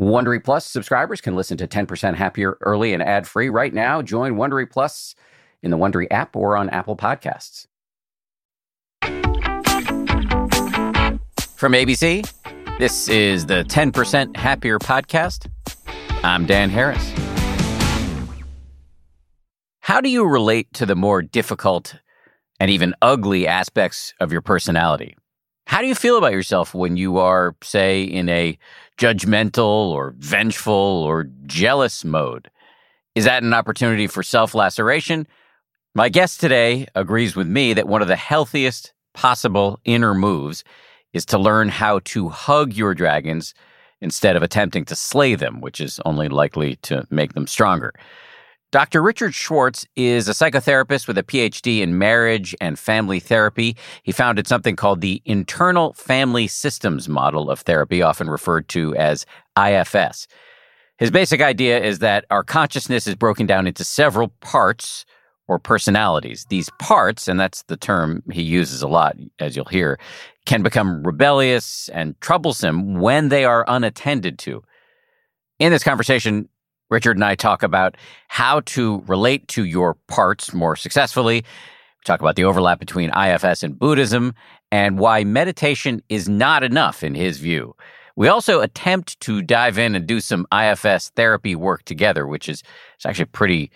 Wondery Plus subscribers can listen to 10% Happier early and ad free right now. Join Wondery Plus in the Wondery app or on Apple Podcasts. From ABC, this is the 10% Happier podcast. I'm Dan Harris. How do you relate to the more difficult and even ugly aspects of your personality? How do you feel about yourself when you are, say, in a judgmental or vengeful or jealous mode? Is that an opportunity for self laceration? My guest today agrees with me that one of the healthiest possible inner moves is to learn how to hug your dragons instead of attempting to slay them, which is only likely to make them stronger. Dr. Richard Schwartz is a psychotherapist with a PhD in marriage and family therapy. He founded something called the Internal Family Systems Model of Therapy, often referred to as IFS. His basic idea is that our consciousness is broken down into several parts or personalities. These parts, and that's the term he uses a lot, as you'll hear, can become rebellious and troublesome when they are unattended to. In this conversation, Richard and I talk about how to relate to your parts more successfully. We talk about the overlap between IFS and Buddhism and why meditation is not enough in his view. We also attempt to dive in and do some IFS therapy work together, which is it's actually pretty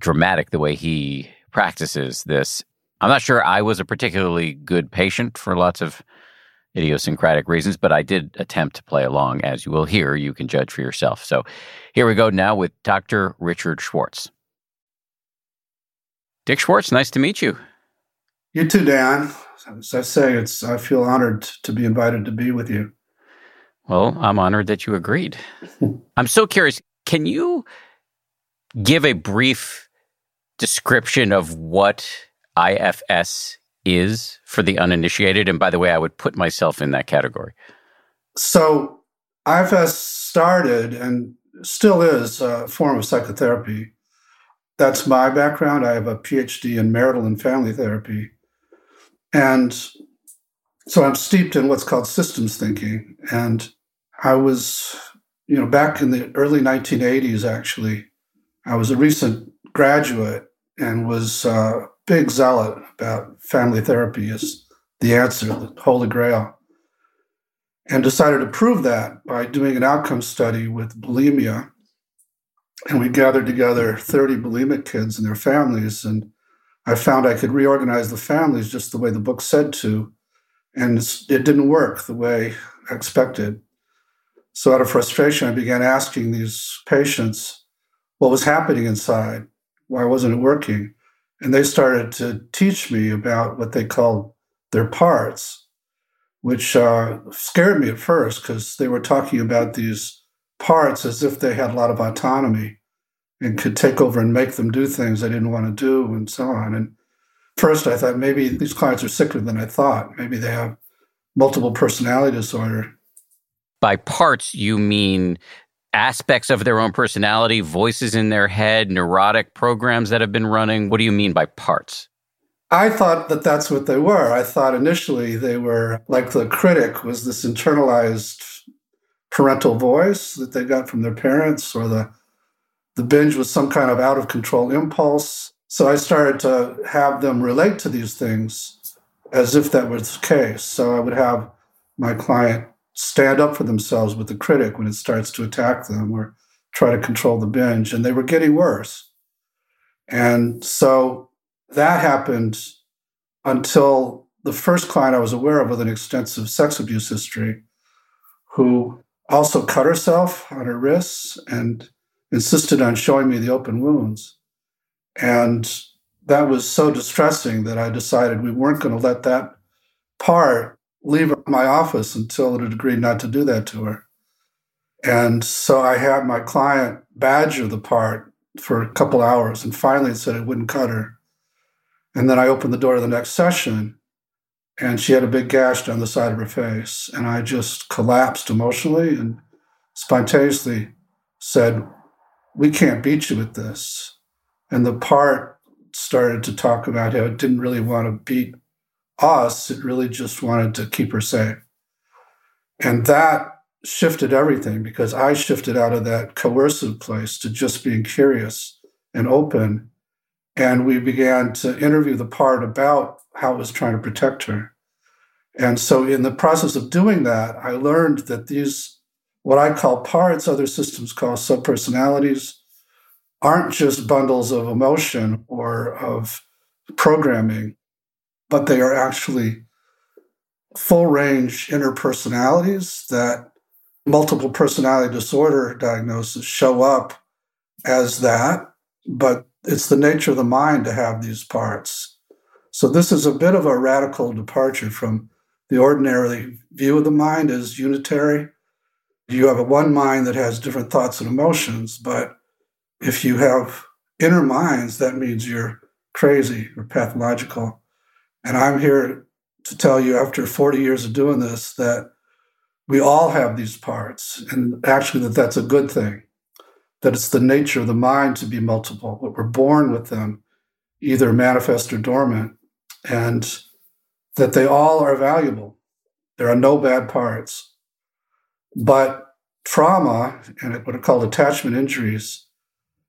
dramatic the way he practices this. I'm not sure I was a particularly good patient for lots of idiosyncratic reasons, but I did attempt to play along. As you will hear, you can judge for yourself. So here we go now with Dr. Richard Schwartz. Dick Schwartz, nice to meet you. You too, Dan. As I say, it's I feel honored to be invited to be with you. Well, I'm honored that you agreed. I'm so curious. Can you give a brief description of what IFS is for the uninitiated? And by the way, I would put myself in that category. So, IFS started and still is a form of psychotherapy. That's my background. I have a PhD in marital and family therapy. And so I'm steeped in what's called systems thinking. And I was, you know, back in the early 1980s, actually, I was a recent graduate and was uh, big zealot about family therapy as the answer, the holy grail, and decided to prove that by doing an outcome study with bulimia. And we gathered together 30 bulimic kids and their families, and I found I could reorganize the families just the way the book said to, and it didn't work the way I expected. So, out of frustration, I began asking these patients what was happening inside. Why wasn't it working? And they started to teach me about what they called their parts, which uh, scared me at first because they were talking about these parts as if they had a lot of autonomy and could take over and make them do things they didn't want to do and so on. And first, I thought maybe these clients are sicker than I thought. Maybe they have multiple personality disorder. By parts, you mean aspects of their own personality, voices in their head, neurotic programs that have been running? What do you mean by parts? I thought that that's what they were. I thought initially they were like the critic was this internalized parental voice that they got from their parents, or the the binge was some kind of out of control impulse. So I started to have them relate to these things as if that was the case. So I would have my client stand up for themselves with the critic when it starts to attack them or try to control the binge. And they were getting worse. And so that happened until the first client I was aware of with an extensive sex abuse history, who also cut herself on her wrists and insisted on showing me the open wounds. And that was so distressing that I decided we weren't going to let that part leave my office until it had agreed not to do that to her. And so I had my client badger the part for a couple hours and finally it said it wouldn't cut her. And then I opened the door to the next session and she had a big gash down the side of her face. And I just collapsed emotionally and spontaneously said, We can't beat you at this. And the part started to talk about how it didn't really want to beat us, it really just wanted to keep her safe. And that shifted everything because I shifted out of that coercive place to just being curious and open. And we began to interview the part about how it was trying to protect her. And so, in the process of doing that, I learned that these, what I call parts, other systems call subpersonalities, aren't just bundles of emotion or of programming, but they are actually full range interpersonalities that multiple personality disorder diagnosis show up as that, but it's the nature of the mind to have these parts. So this is a bit of a radical departure from the ordinary view of the mind as unitary. You have a one mind that has different thoughts and emotions, but if you have inner minds, that means you're crazy or pathological. And I'm here to tell you after 40 years of doing this that we all have these parts, and actually, that that's a good thing, that it's the nature of the mind to be multiple, that we're born with them, either manifest or dormant, and that they all are valuable. There are no bad parts. But trauma and what are called attachment injuries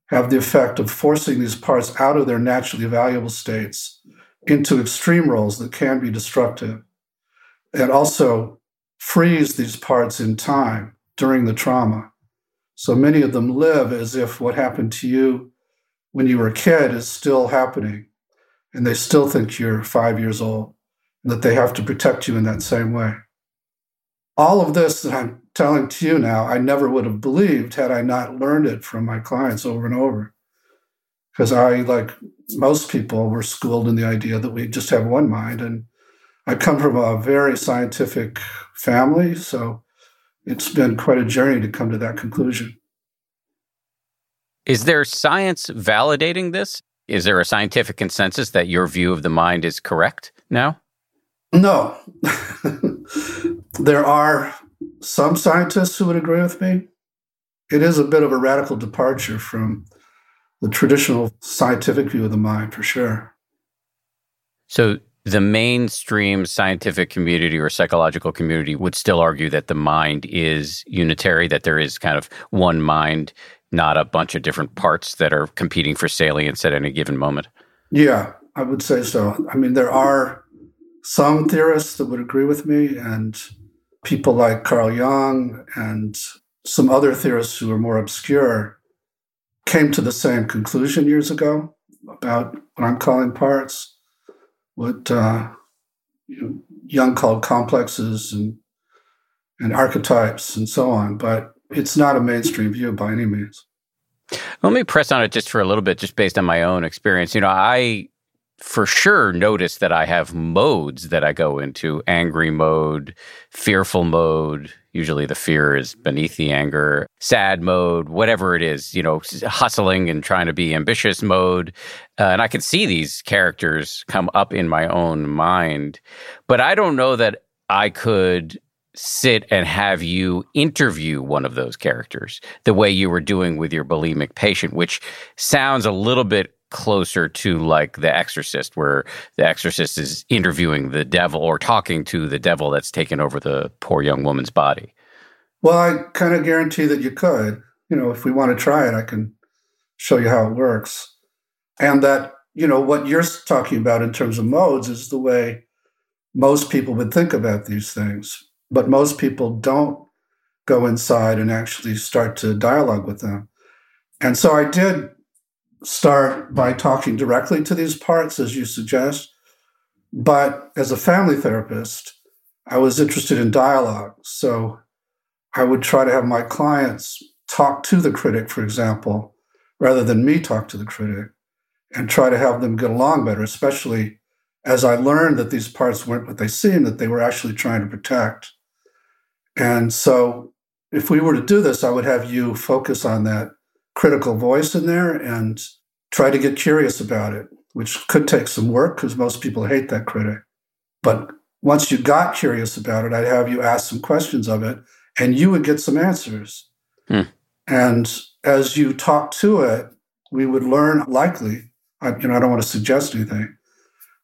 have the effect of forcing these parts out of their naturally valuable states into extreme roles that can be destructive. And also freeze these parts in time during the trauma. So many of them live as if what happened to you when you were a kid is still happening. And they still think you're five years old and that they have to protect you in that same way. All of this that I'm telling to you now, I never would have believed had I not learned it from my clients over and over. Because I, like most people, were schooled in the idea that we just have one mind and I come from a very scientific family, so it's been quite a journey to come to that conclusion. Is there science validating this? Is there a scientific consensus that your view of the mind is correct now? No. there are some scientists who would agree with me. It is a bit of a radical departure from the traditional scientific view of the mind, for sure. So, the mainstream scientific community or psychological community would still argue that the mind is unitary, that there is kind of one mind, not a bunch of different parts that are competing for salience at any given moment. Yeah, I would say so. I mean, there are some theorists that would agree with me, and people like Carl Jung and some other theorists who are more obscure came to the same conclusion years ago about what I'm calling parts what uh, you know, Jung called complexes and and archetypes and so on. But it's not a mainstream view by any means. Let me press on it just for a little bit, just based on my own experience. You know, I for sure notice that I have modes that I go into angry mode, fearful mode. Usually the fear is beneath the anger, sad mode, whatever it is, you know, hustling and trying to be ambitious mode. Uh, and I can see these characters come up in my own mind. But I don't know that I could sit and have you interview one of those characters the way you were doing with your bulimic patient, which sounds a little bit closer to like The Exorcist, where the exorcist is interviewing the devil or talking to the devil that's taken over the poor young woman's body. Well, I kind of guarantee that you could. You know, if we want to try it, I can show you how it works. And that, you know, what you're talking about in terms of modes is the way most people would think about these things. But most people don't go inside and actually start to dialogue with them. And so I did start by talking directly to these parts, as you suggest. But as a family therapist, I was interested in dialogue. So I would try to have my clients talk to the critic, for example, rather than me talk to the critic, and try to have them get along better, especially as I learned that these parts weren't what they seemed, that they were actually trying to protect. And so if we were to do this, I would have you focus on that critical voice in there and try to get curious about it, which could take some work because most people hate that critic. But once you got curious about it, I'd have you ask some questions of it and you would get some answers. Hmm. And as you talk to it, we would learn likely, I, you know, I don't want to suggest anything,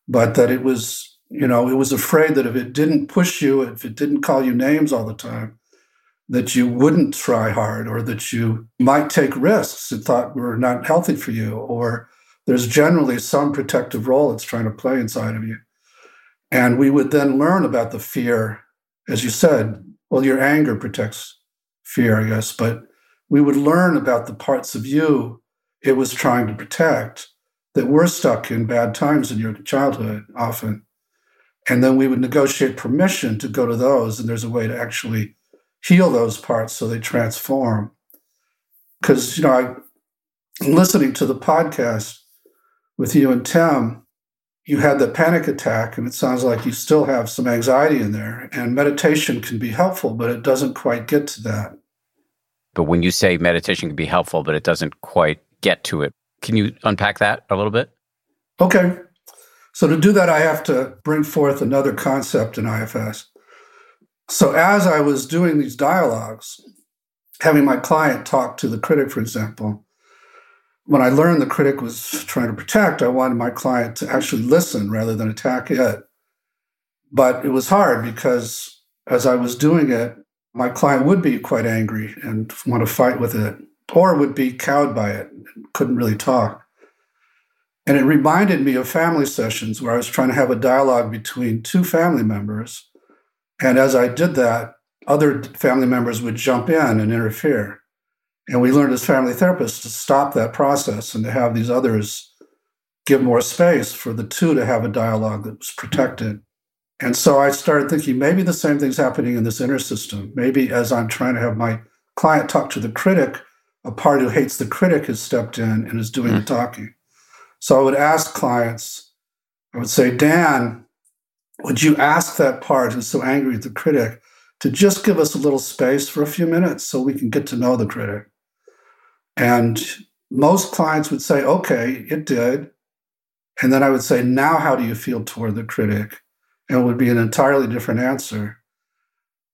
but that it was, you know, it was afraid that if it didn't push you, if it didn't call you names all the time, that you wouldn't try hard or that you might take risks that thought were not healthy for you, or there's generally some protective role it's trying to play inside of you. And we would then learn about the fear, as you said, well, your anger protects fear, I guess, but we would learn about the parts of you it was trying to protect that were stuck in bad times in your childhood often. And then we would negotiate permission to go to those, and there's a way to actually heal those parts so they transform. Because, you know, I, listening to the podcast with you and Tim, you had the panic attack, and it sounds like you still have some anxiety in there. And meditation can be helpful, but it doesn't quite get to that. But when you say meditation can be helpful, but it doesn't quite get to it, can you unpack that a little bit? Okay. So to do that, I have to bring forth another concept in IFS. So as I was doing these dialogues, having my client talk to the critic, for example, when I learned the critic was trying to protect, I wanted my client to actually listen rather than attack it. But it was hard because as I was doing it, my client would be quite angry and want to fight with it, or would be cowed by it, and couldn't really talk. And it reminded me of family sessions where I was trying to have a dialogue between two family members and as I did that, other family members would jump in and interfere. And we learned as family therapists to stop that process and to have these others give more space for the two to have a dialogue that was protected. And so I started thinking maybe the same thing's happening in this inner system. Maybe as I'm trying to have my client talk to the critic, a part who hates the critic has stepped in and is doing mm. the talking. So I would ask clients, I would say, Dan, would you ask that part who's so angry at the critic to just give us a little space for a few minutes so we can get to know the critic? And most clients would say, okay, it did. And then I would say, now how do you feel toward the critic? And it would be an entirely different answer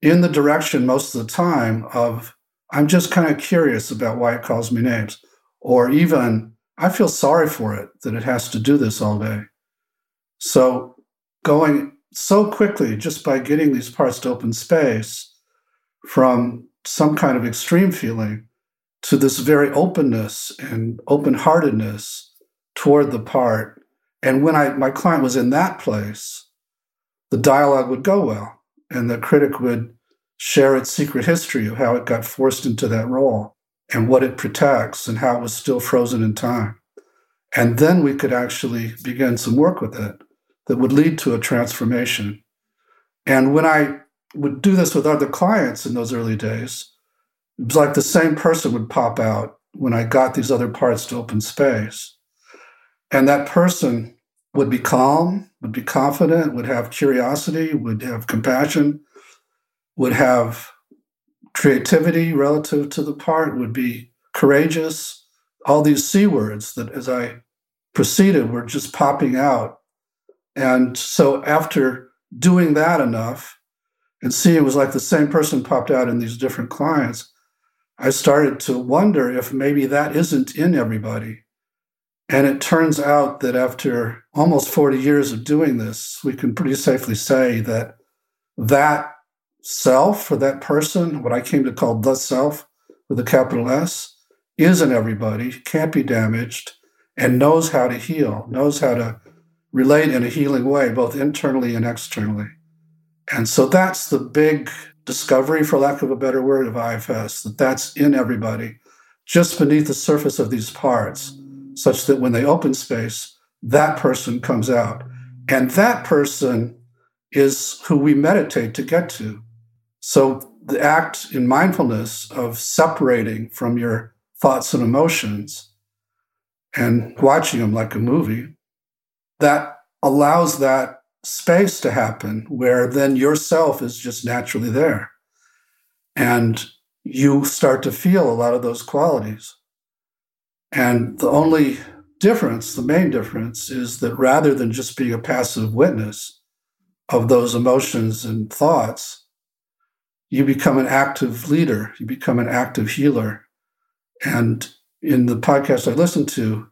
in the direction most of the time of, I'm just kind of curious about why it calls me names. Or even, I feel sorry for it that it has to do this all day. So going so quickly just by getting these parts to open space from some kind of extreme feeling to this very openness and open heartedness toward the part. And when I, my client was in that place, the dialogue would go well, and the critic would share its secret history of how it got forced into that role and what it protects and how it was still frozen in time. And then we could actually begin some work with it that would lead to a transformation. And when I would do this with other clients in those early days, it was like the same person would pop out when I got these other parts to open space. And that person would be calm, would be confident, would have curiosity, would have compassion, would have creativity relative to the part, would be courageous. All these C words that as I proceeded were just popping out and so after doing that enough and seeing it was like the same person popped out in these different clients, I started to wonder if maybe that isn't in everybody. And it turns out that after almost 40 years of doing this, we can pretty safely say that that self or that person, what I came to call the self with a capital S, is in everybody, can't be damaged, and knows how to heal, knows how to relate in a healing way, both internally and externally. And so that's the big discovery, for lack of a better word, of IFS, that that's in everybody, just beneath the surface of these parts, such that when they open space, that person comes out. And that person is who we meditate to get to. So the act in mindfulness of separating from your thoughts and emotions and watching them like a movie that allows that space to happen where then yourself is just naturally there. And you start to feel a lot of those qualities. And the only difference, the main difference, is that rather than just being a passive witness of those emotions and thoughts, you become an active leader, you become an active healer. And in the podcast I listened to,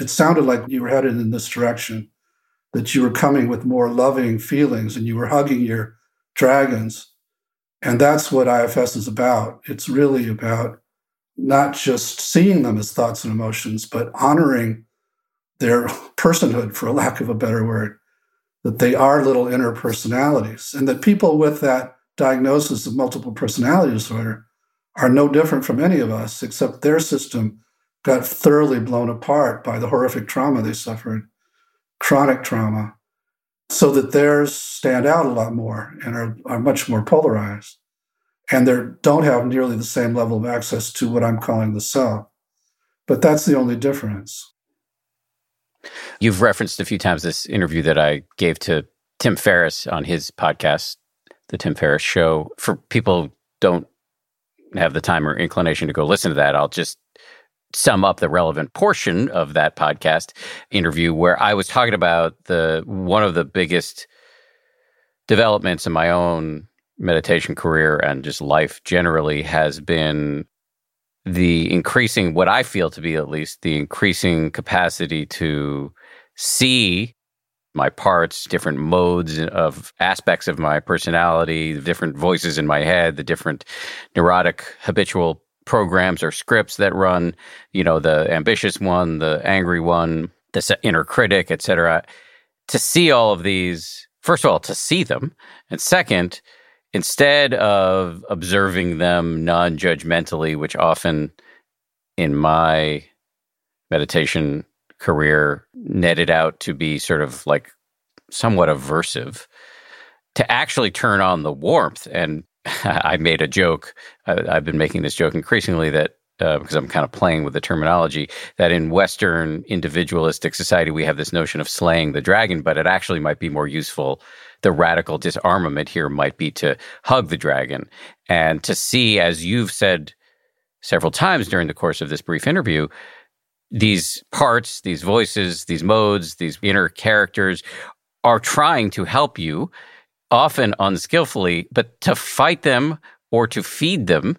it sounded like you were headed in this direction that you were coming with more loving feelings and you were hugging your dragons And that's what IFS is about. It's really about not just seeing them as thoughts and emotions, but honoring their personhood, for lack of a better word, that they are little inner personalities, and that people with that diagnosis of multiple personality disorder are no different from any of us, except their system got thoroughly blown apart by the horrific trauma they suffered, chronic trauma, so that theirs stand out a lot more and are, are much more polarized. And they don't have nearly the same level of access to what I'm calling the self. But that's the only difference. You've referenced a few times this interview that I gave to Tim Ferriss on his podcast, The Tim Ferriss Show. For people don't have the time or inclination to go listen to that, I'll just sum up the relevant portion of that podcast interview where I was talking about the one of the biggest developments in my own meditation career and just life generally has been the increasing what I feel to be at least the increasing capacity to see my parts, different modes of aspects of my personality, the different voices in my head, the different neurotic habitual programs or scripts that run, you know, the ambitious one, the angry one, the inner critic, etc. To see all of these, first of all, to see them, and second, instead of observing them non-judgmentally, which often in my meditation career netted out to be sort of like somewhat aversive, to actually turn on the warmth and I made a joke. I, have been making this joke increasingly that uh, because I'm kind of playing with the terminology that in Western individualistic society we have this notion of slaying the dragon, but it actually might be more useful. The radical disarmament here might be to hug the dragon and to see, as you've said several times during the course of this brief interview, these parts, these voices, these modes, these inner characters are trying to help you often unskillfully, but to fight them or to feed them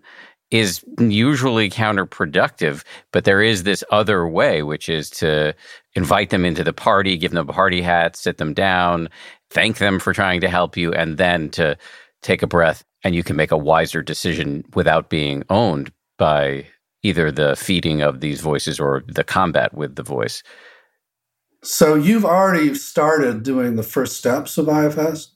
is usually counterproductive. But there is this other way, which is to invite them into the party, give them a party hat, sit them down, thank them for trying to help you, and then to take a breath and you can make a wiser decision without being owned by either the feeding of these voices or the combat with the voice. So you've already started doing the first steps of IFS?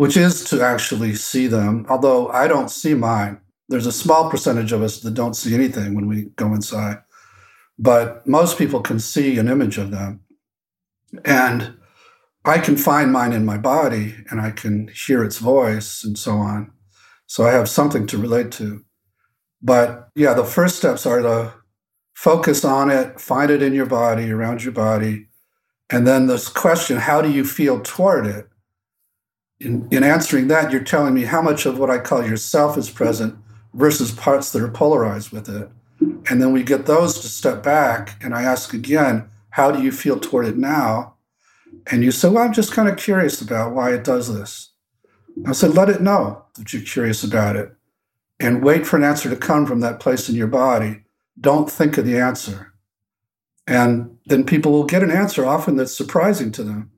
Which is to actually see them. Although I don't see mine. There's a small percentage of us that don't see anything when we go inside, but most people can see an image of them. And I can find mine in my body and I can hear its voice and so on. So I have something to relate to. But yeah, the first steps are to focus on it, find it in your body, around your body. And then this question, how do you feel toward it? In, in answering that, you're telling me how much of what I call yourself is present versus parts that are polarized with it. And then we get those to step back, and I ask again, how do you feel toward it now? And you say, well, I'm just kind of curious about why it does this. I said, let it know that you're curious about it and wait for an answer to come from that place in your body. Don't think of the answer. And then people will get an answer often that's surprising to them.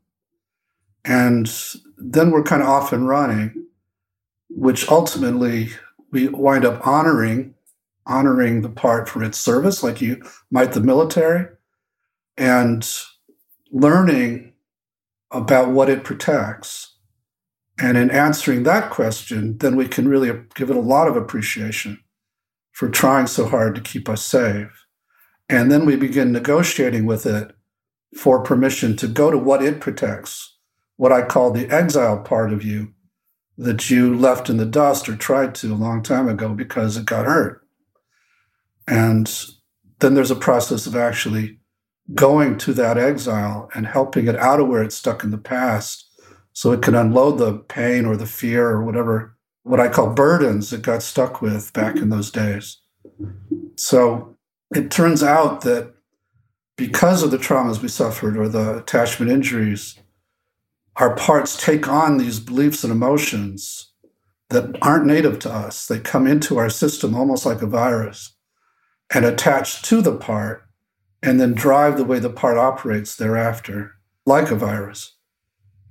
And then we're kind of off and running, which ultimately we wind up honoring, honoring the part for its service, like you might the military, and learning about what it protects. And in answering that question, then we can really give it a lot of appreciation for trying so hard to keep us safe. And then we begin negotiating with it for permission to go to what it protects what I call the exile part of you that you left in the dust or tried to a long time ago because it got hurt. And then there's a process of actually going to that exile and helping it out of where it's stuck in the past so it can unload the pain or the fear or whatever, what I call burdens it got stuck with back in those days. So it turns out that because of the traumas we suffered or the attachment injuries, our parts take on these beliefs and emotions that aren't native to us. They come into our system almost like a virus and attach to the part and then drive the way the part operates thereafter, like a virus.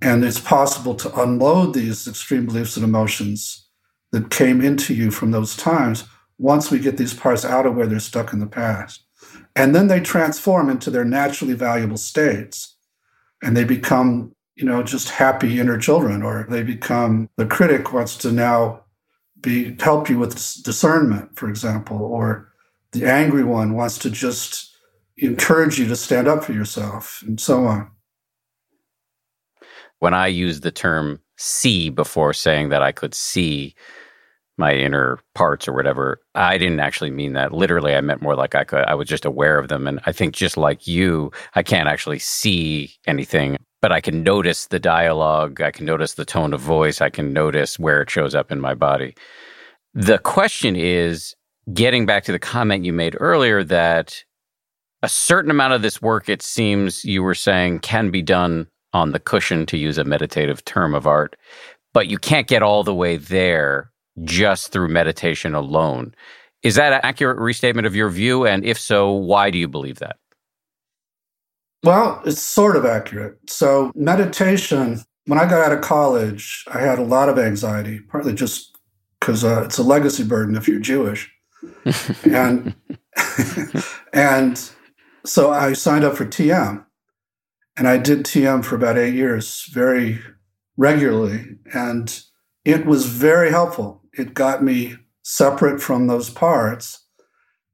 And it's possible to unload these extreme beliefs and emotions that came into you from those times once we get these parts out of where they're stuck in the past. And then they transform into their naturally valuable states and they become, you know, just happy inner children, or they become the critic wants to now be help you with discernment, for example, or the angry one wants to just encourage you to stand up for yourself and so on. When I use the term see before saying that I could see my inner parts or whatever, I didn't actually mean that. Literally, I meant more like I could, I was just aware of them. And I think just like you, I can't actually see anything, but I can notice the dialogue. I can notice the tone of voice. I can notice where it shows up in my body. The question is getting back to the comment you made earlier that a certain amount of this work, it seems you were saying, can be done on the cushion, to use a meditative term of art, but you can't get all the way there just through meditation alone. Is that an accurate restatement of your view? And if so, why do you believe that? Well, it's sort of accurate. So, meditation, when I got out of college, I had a lot of anxiety, partly just because uh, it's a legacy burden if you're Jewish. and and so I signed up for TM and I did TM for about eight years very regularly. And it was very helpful. It got me separate from those parts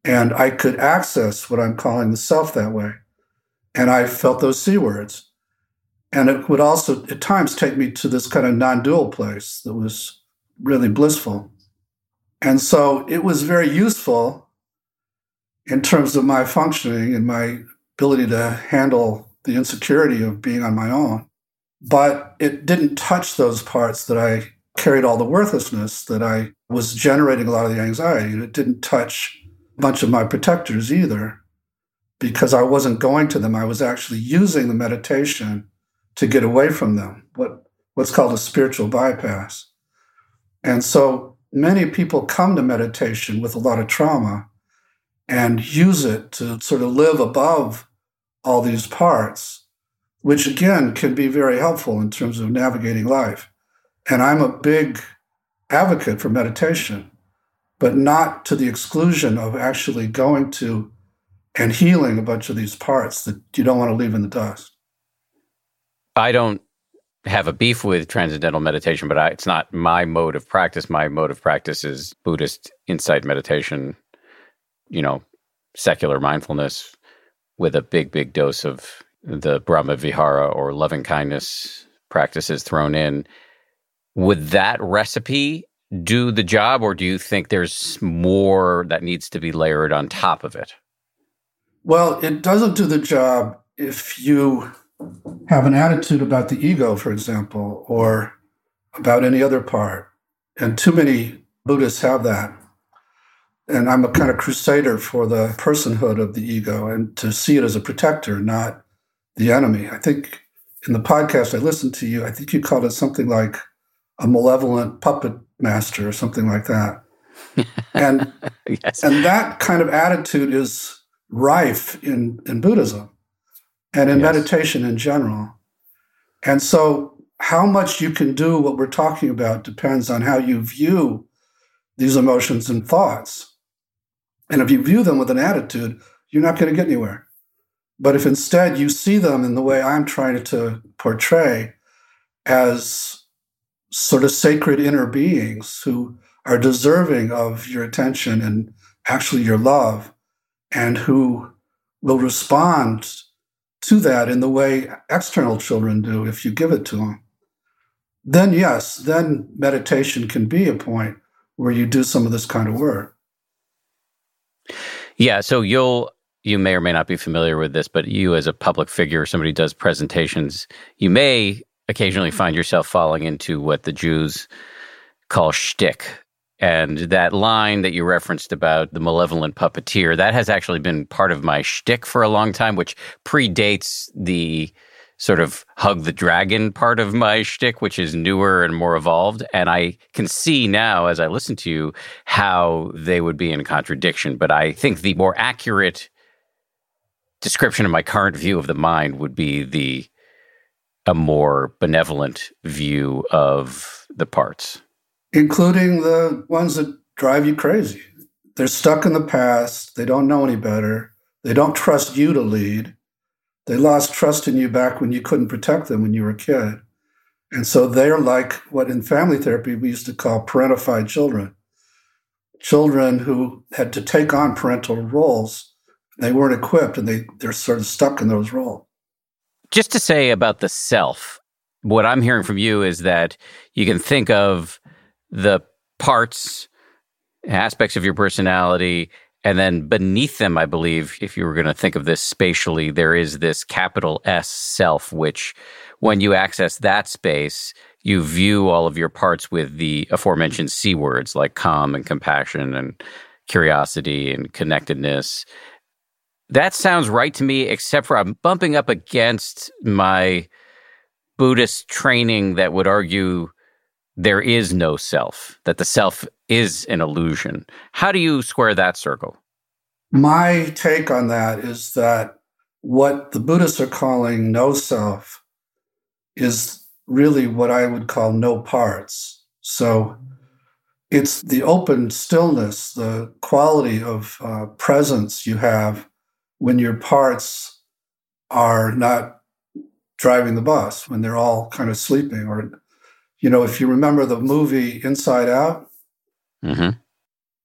and I could access what I'm calling the self that way. And I felt those C words. And it would also at times take me to this kind of non dual place that was really blissful. And so it was very useful in terms of my functioning and my ability to handle the insecurity of being on my own. But it didn't touch those parts that I carried all the worthlessness that I was generating a lot of the anxiety. And it didn't touch a bunch of my protectors either because I wasn't going to them. I was actually using the meditation to get away from them, what, what's called a spiritual bypass. And so many people come to meditation with a lot of trauma and use it to sort of live above all these parts, which again can be very helpful in terms of navigating life. And I'm a big advocate for meditation, but not to the exclusion of actually going to and healing a bunch of these parts that you don't want to leave in the dust. I don't have a beef with transcendental meditation, but I, it's not my mode of practice. My mode of practice is Buddhist insight meditation, you know, secular mindfulness with a big, big dose of the Brahma Vihara or loving kindness practices thrown in. Would that recipe do the job, or do you think there's more that needs to be layered on top of it? Well, it doesn't do the job if you have an attitude about the ego, for example, or about any other part. And too many Buddhists have that. And I'm a kind of crusader for the personhood of the ego and to see it as a protector, not the enemy. I think in the podcast I listened to you, I think you called it something like a malevolent puppet master or something like that. And yes. and that kind of attitude is rife in, in Buddhism and in yes. meditation in general. And so how much you can do what we're talking about depends on how you view these emotions and thoughts. And if you view them with an attitude, you're not going to get anywhere. But if instead you see them in the way I'm trying to portray as sort of sacred inner beings who are deserving of your attention and actually your love, and who will respond to that in the way external children do if you give it to them, then yes, then meditation can be a point where you do some of this kind of work. Yeah. So you'll, you may or may not be familiar with this, but you as a public figure, somebody does presentations, you may occasionally find yourself falling into what the Jews call shtick. And that line that you referenced about the malevolent puppeteer, that has actually been part of my shtick for a long time, which predates the sort of hug the dragon part of my shtick, which is newer and more evolved. And I can see now as I listen to you how they would be in contradiction. But I think the more accurate description of my current view of the mind would be the a more benevolent view of the parts. Including the ones that drive you crazy. They're stuck in the past. They don't know any better. They don't trust you to lead. They lost trust in you back when you couldn't protect them when you were a kid. And so they're like what in family therapy we used to call parentified children. Children who had to take on parental roles. They weren't equipped and they, they're sort of stuck in those roles. Just to say about the self, what I'm hearing from you is that you can think of the parts, aspects of your personality, and then beneath them, I believe, if you were going to think of this spatially, there is this capital S self, which when you access that space, you view all of your parts with the aforementioned C words like calm and compassion and curiosity and connectedness. That sounds right to me, except for I'm bumping up against my Buddhist training that would argue there is no self, that the self is an illusion. How do you square that circle? My take on that is that what the Buddhists are calling no self is really what I would call no parts. So it's the open stillness, the quality of uh, presence you have when your parts are not driving the bus, when they're all kind of sleeping. Or, you know, if you remember the movie Inside Out, mm-hmm.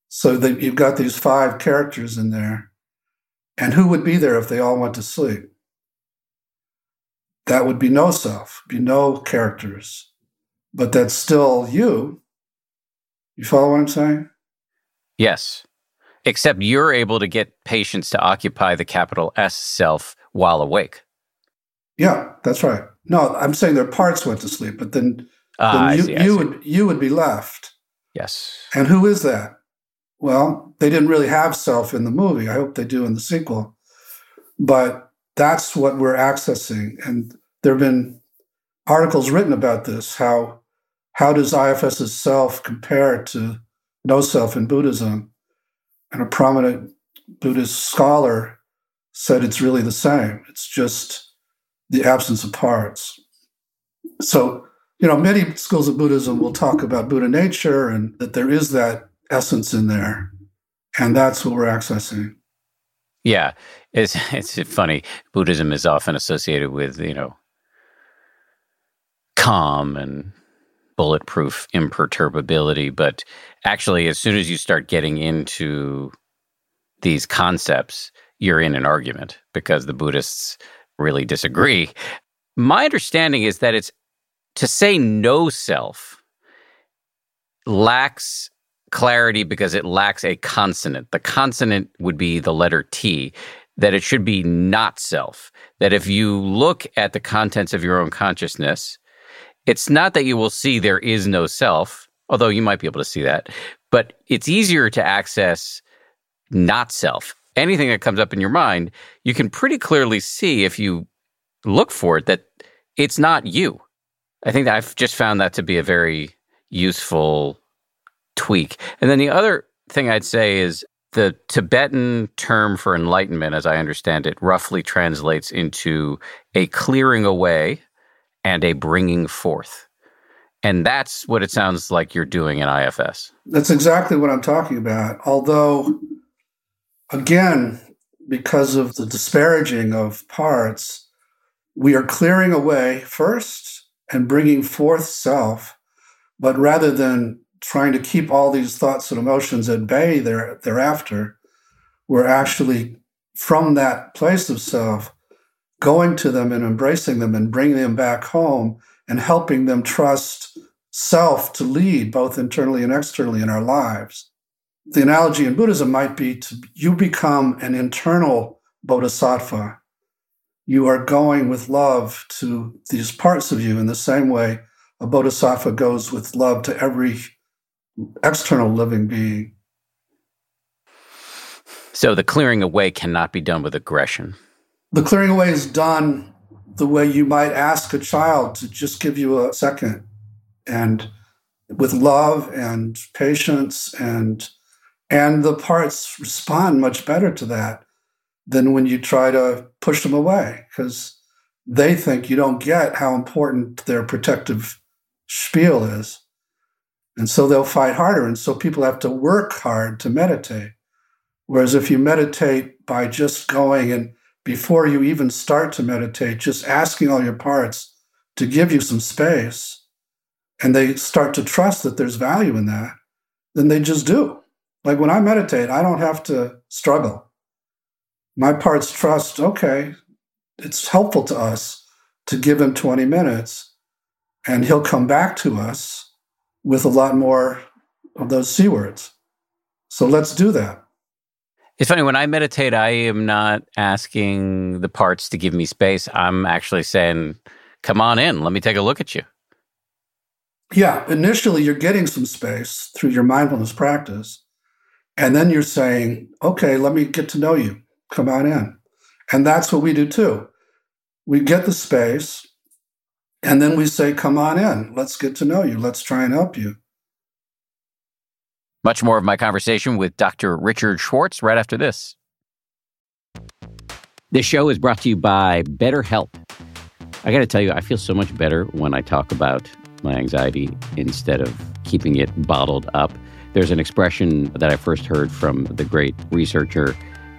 so that you've got these five characters in there. And who would be there if they all went to sleep? that would be no self, be no characters, but that's still you. You follow what I'm saying? Yes. Except you're able to get patients to occupy the capital S self while awake. Yeah, that's right. No, I'm saying their parts went to sleep, but then, then you, see, you would you would be left. Yes. And who is that? Well, they didn't really have self in the movie. I hope they do in the sequel. But that's what we're accessing. And there have been articles written about this. How how does IFS's self compare to no self in Buddhism? And a prominent Buddhist scholar said it's really the same. It's just the absence of parts. So, you know, many schools of Buddhism will talk about Buddha nature and that there is that essence in there. And that's what we're accessing. Yeah, it's it's funny. Buddhism is often associated with you know calm and bulletproof imperturbability, but actually, as soon as you start getting into these concepts, you're in an argument because the Buddhists really disagree. My understanding is that it's to say no self lacks clarity because it lacks a consonant. The consonant would be the letter T, that it should be not self. That if you look at the contents of your own consciousness, it's not that you will see there is no self, although you might be able to see that, but it's easier to access not self. Anything that comes up in your mind, you can pretty clearly see if you look for it that it's not you. I think I've just found that to be a very useful tweak. And then the other thing I'd say is the Tibetan term for enlightenment, as I understand it, roughly translates into a clearing away and a bringing forth. And that's what it sounds like you're doing in IFS. That's exactly what I'm talking about. Although, again, because of the disparaging of parts, we are clearing away first and bringing forth self. But rather than trying to keep all these thoughts and emotions at bay there, thereafter, we're actually from that place of self going to them and embracing them and bringing them back home and helping them trust self to lead both internally and externally in our lives. The analogy in Buddhism might be to you become an internal bodhisattva. You are going with love to these parts of you in the same way a bodhisattva goes with love to every external living being. So the clearing away cannot be done with aggression. The clearing away is done the way you might ask a child to just give you a second and with love and patience and and the parts respond much better to that than when you try to push them away because they think you don't get how important their protective spiel is And so they'll fight harder. And so people have to work hard to meditate. Whereas if you meditate by just going and before you even start to meditate, just asking all your parts to give you some space, and they start to trust that there's value in that, then they just do. Like when I meditate, I don't have to struggle. My parts trust, okay, it's helpful to us to give him 20 minutes, and he'll come back to us with a lot more of those C words. So let's do that. It's funny, when I meditate, I am not asking the parts to give me space. I'm actually saying, come on in, let me take a look at you. Yeah, initially you're getting some space through your mindfulness practice. And then you're saying, okay, let me get to know you. Come on in. And that's what we do too. We get the space and then we say, come on in. Let's get to know you. Let's try and help you. Much more of my conversation with Dr. Richard Schwartz right after this. This show is brought to you by BetterHelp. I got to tell you, I feel so much better when I talk about my anxiety instead of keeping it bottled up. There's an expression that I first heard from the great researcher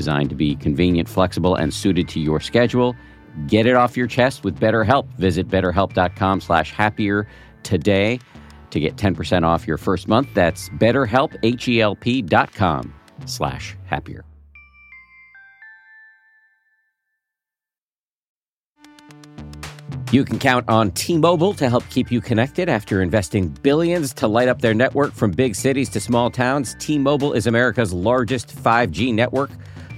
designed to be convenient, flexible, and suited to your schedule. Get it off your chest with BetterHelp. Visit betterhelp.com slash happier today to get 10% off your first month. That's betterhelp, H-E-L-P dot com slash happier. You can count on T-Mobile to help keep you connected after investing billions to light up their network from big cities to small towns. T-Mobile is America's largest 5G network.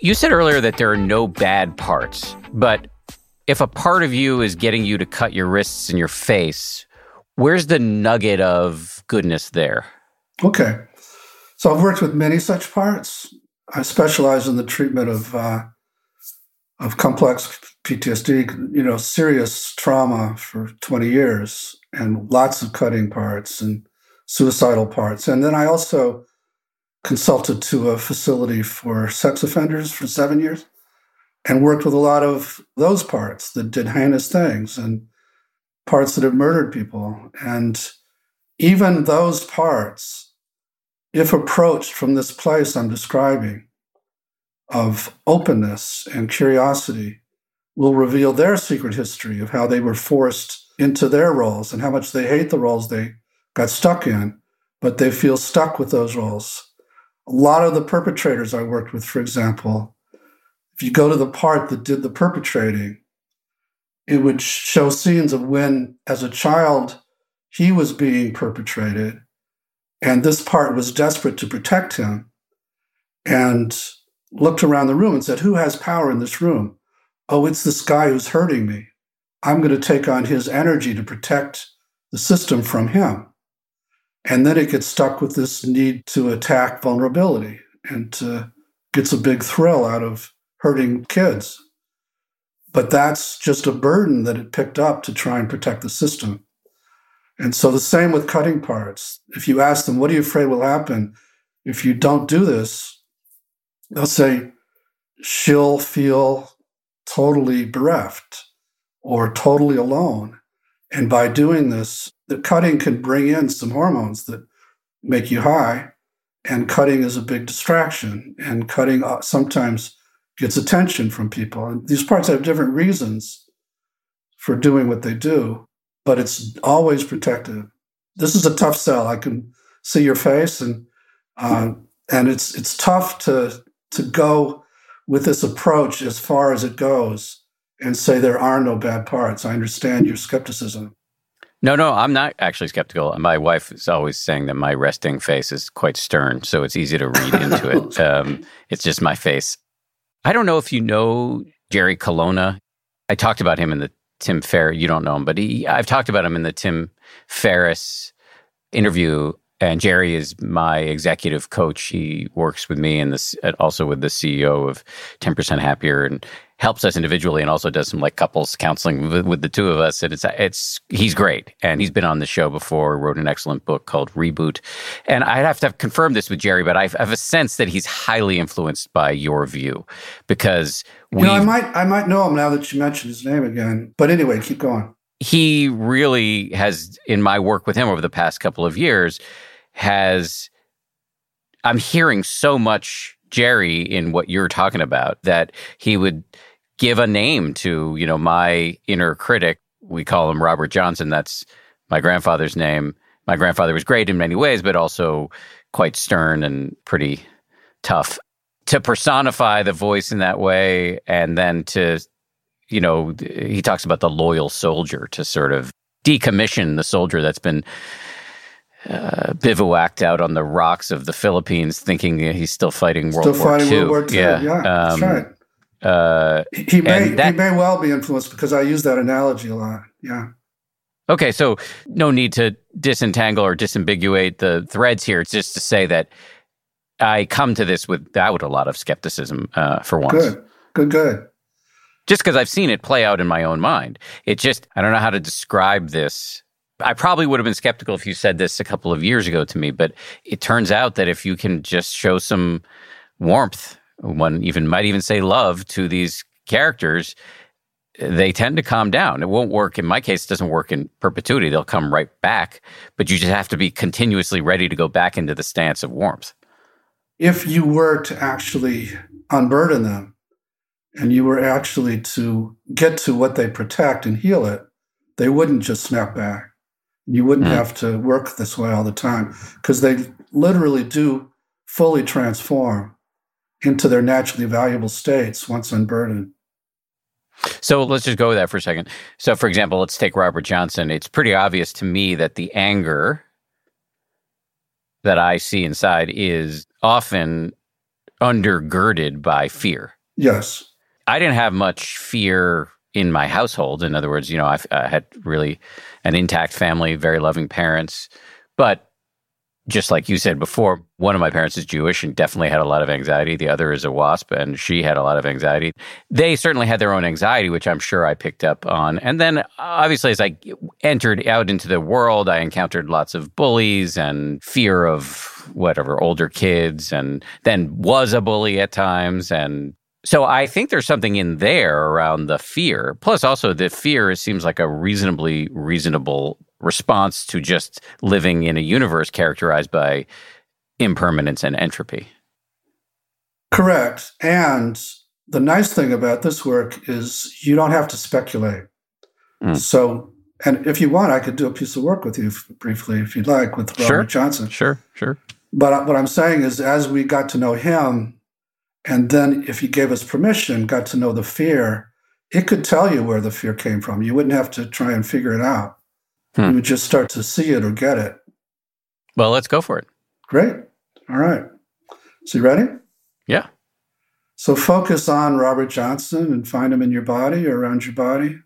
You said earlier that there are no bad parts, but if a part of you is getting you to cut your wrists and your face, where's the nugget of goodness there? Okay. So I've worked with many such parts. I specialize in the treatment of uh, of complex PTSD, you know, serious trauma for 20 years and lots of cutting parts and suicidal parts. And then I also consulted to a facility for sex offenders for seven years and worked with a lot of those parts that did heinous things and parts that have murdered people. And even those parts, if approached from this place I'm describing of openness and curiosity, will reveal their secret history of how they were forced into their roles and how much they hate the roles they got stuck in, but they feel stuck with those roles a lot of the perpetrators I worked with, for example, if you go to the part that did the perpetrating, it would show scenes of when, as a child, he was being perpetrated, and this part was desperate to protect him, and looked around the room and said, Who has power in this room? Oh, it's this guy who's hurting me. I'm going to take on his energy to protect the system from him. And then it gets stuck with this need to attack vulnerability and uh, gets a big thrill out of hurting kids. But that's just a burden that it picked up to try and protect the system. And so the same with cutting parts. If you ask them, what are you afraid will happen if you don't do this? They'll say, she'll feel totally bereft or totally alone. And by doing this, the cutting can bring in some hormones that make you high, and cutting is a big distraction. And cutting uh, sometimes gets attention from people. And these parts have different reasons for doing what they do, but it's always protective. this is a tough sell. I can see your face, and uh, and it's it's tough to to go with this approach as far as it goes and say there are no bad parts. I understand your skepticism. No, no, I'm not actually skeptical. My wife is always saying that my resting face is quite stern, so it's easy to read into it. Um, it's just my face. I don't know if you know Jerry Colonna. I talked about him in the Tim Ferriss. You don't know him, but he, I've talked about him in the Tim Ferriss interview. And Jerry is my executive coach. He works with me and this also with the CEO of 10% Happier. And helps us individually and also does some like couples counseling with, with, the two of us. And it's it's he's great, and he's been on the show before. Wrote an excellent book called Reboot, and I'd have to confirm this with Jerry, but I've, I have a sense that he's highly influenced by your view because we. You know, I might I might know him now that you mentioned his name again. But anyway, keep going. He really has, in my work with him over the past couple of years, has. I'm hearing so much Jerry in what you're talking about that he would give a name to, you know, my inner critic. We call him Robert Johnson. That's my grandfather's name. My grandfather was great in many ways, but also quite stern and pretty tough. To personify the voice in that way, and then to, you know, he talks about the loyal soldier to sort of decommission the soldier that's been uh, bivouacked out on the rocks of the Philippines, thinking he's still fighting World still War fighting II. World War II. Yeah, yeah um, that's right. Uh, he may that, he may well be influenced because I use that analogy a lot. Yeah. Okay, so no need to disentangle or disambiguate the threads here. It's just to say that I come to this without a lot of skepticism uh, for once. Good, good, good. Just because I've seen it play out in my own mind. It just, I don't know how to describe this. I probably would have been skeptical if you said this a couple of years ago to me, but it turns out that if you can just show some warmth one even might even say love to these characters, they tend to calm down. It won't work. In my case, it doesn't work in perpetuity. They'll come right back, but you just have to be continuously ready to go back into the stance of warmth. If you were to actually unburden them and you were actually to get to what they protect and heal it, they wouldn't just snap back. You wouldn't mm. have to work this way all the time because they literally do fully transform into their naturally valuable states once unburdened. So let's just go with that for a second. So, for example, let's take Robert Johnson. It's pretty obvious to me that the anger that I see inside is often undergirded by fear. Yes. I didn't have much fear in my household. In other words, you know, I've, I had really an intact family, very loving parents. But just like you said before, one of my parents is Jewish and definitely had a lot of anxiety. The other is a WASP and she had a lot of anxiety. They certainly had their own anxiety, which I'm sure I picked up on. And then obviously, as I entered out into the world, I encountered lots of bullies and fear of whatever, older kids, and then was a bully at times. And so I think there's something in there around the fear. Plus, also the fear seems like a reasonably reasonable response to just living in a universe characterized by impermanence and entropy. Correct. And the nice thing about this work is you don't have to speculate. Mm. So, and if you want, I could do a piece of work with you briefly, if you'd like, with Robert sure. Johnson. Sure, sure. But what I'm saying is, as we got to know him, and then if he gave us permission, got to know the fear, it could tell you where the fear came from. You wouldn't have to try and figure it out. Hmm. You would just start to see it or get it. Well, let's go for it. Great. All right. So you ready? Yeah. So focus on Robert Johnson and find him in your body or around your body.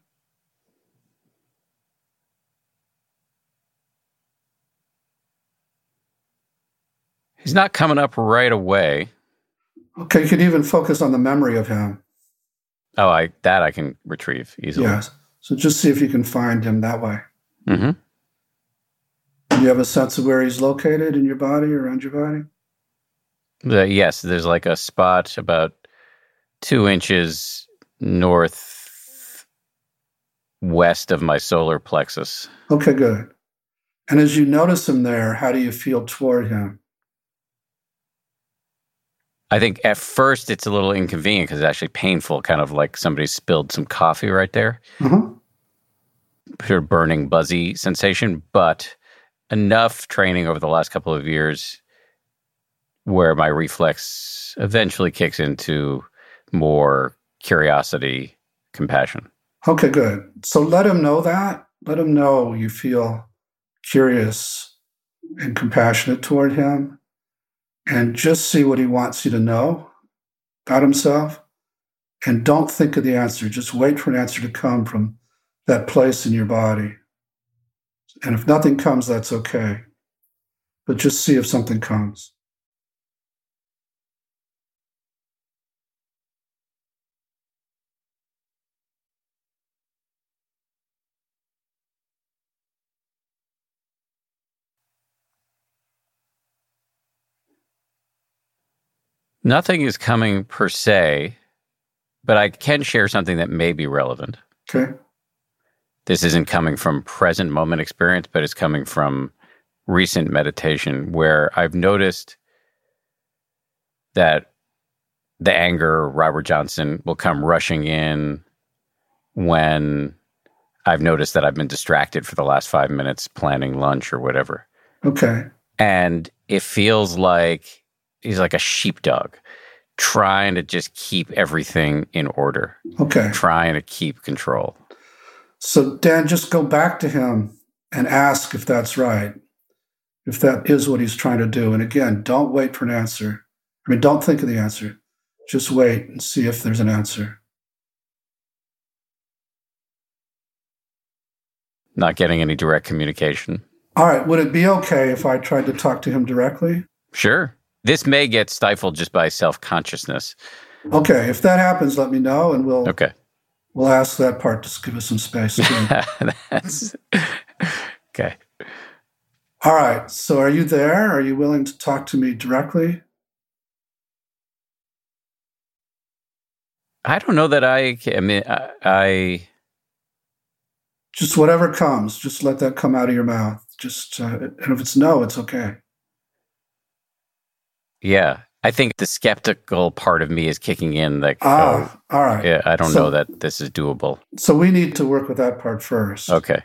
He's not coming up right away. Okay, you could even focus on the memory of him. Oh, I that I can retrieve easily. Yes. So just see if you can find him that way. Mm-hmm. Do you have a sense of where he's located in your body, around your body? Uh, yes, there's like a spot about two inches north west of my solar plexus. Okay, good. And as you notice him there, how do you feel toward him? I think at first it's a little inconvenient because it's actually painful, kind of like somebody spilled some coffee right there. Mm-hmm of burning, buzzy sensation. But enough training over the last couple of years where my reflex eventually kicks into more curiosity, compassion. Okay, good. So let him know that. Let him know you feel curious and compassionate toward him. And just see what he wants you to know about himself. And don't think of the answer. Just wait for an answer to come from that place in your body. And if nothing comes, that's okay. But just see if something comes. Nothing is coming per se, but I can share something that may be relevant. Okay. This isn't coming from present moment experience, but it's coming from recent meditation where I've noticed that the anger, Robert Johnson, will come rushing in when I've noticed that I've been distracted for the last five minutes planning lunch or whatever. Okay. And it feels like he's like a sheepdog trying to just keep everything in order. Okay. Trying to keep control. So, Dan, just go back to him and ask if that's right, if that is what he's trying to do. And again, don't wait for an answer. I mean, don't think of the answer. Just wait and see if there's an answer. Not getting any direct communication. All right. Would it be okay if I tried to talk to him directly? Sure. This may get stifled just by self consciousness. Okay, if that happens, let me know, and we'll okay. We'll ask that part to give us some space. That's okay. All right. So, are you there? Are you willing to talk to me directly? I don't know that I. I mean, I, I just whatever comes, just let that come out of your mouth. Just uh, and if it's no, it's okay. Yeah. I think the skeptical part of me is kicking in. Like, ah, oh, all right. Yeah, I don't so, know that this is doable. So we need to work with that part first. Okay.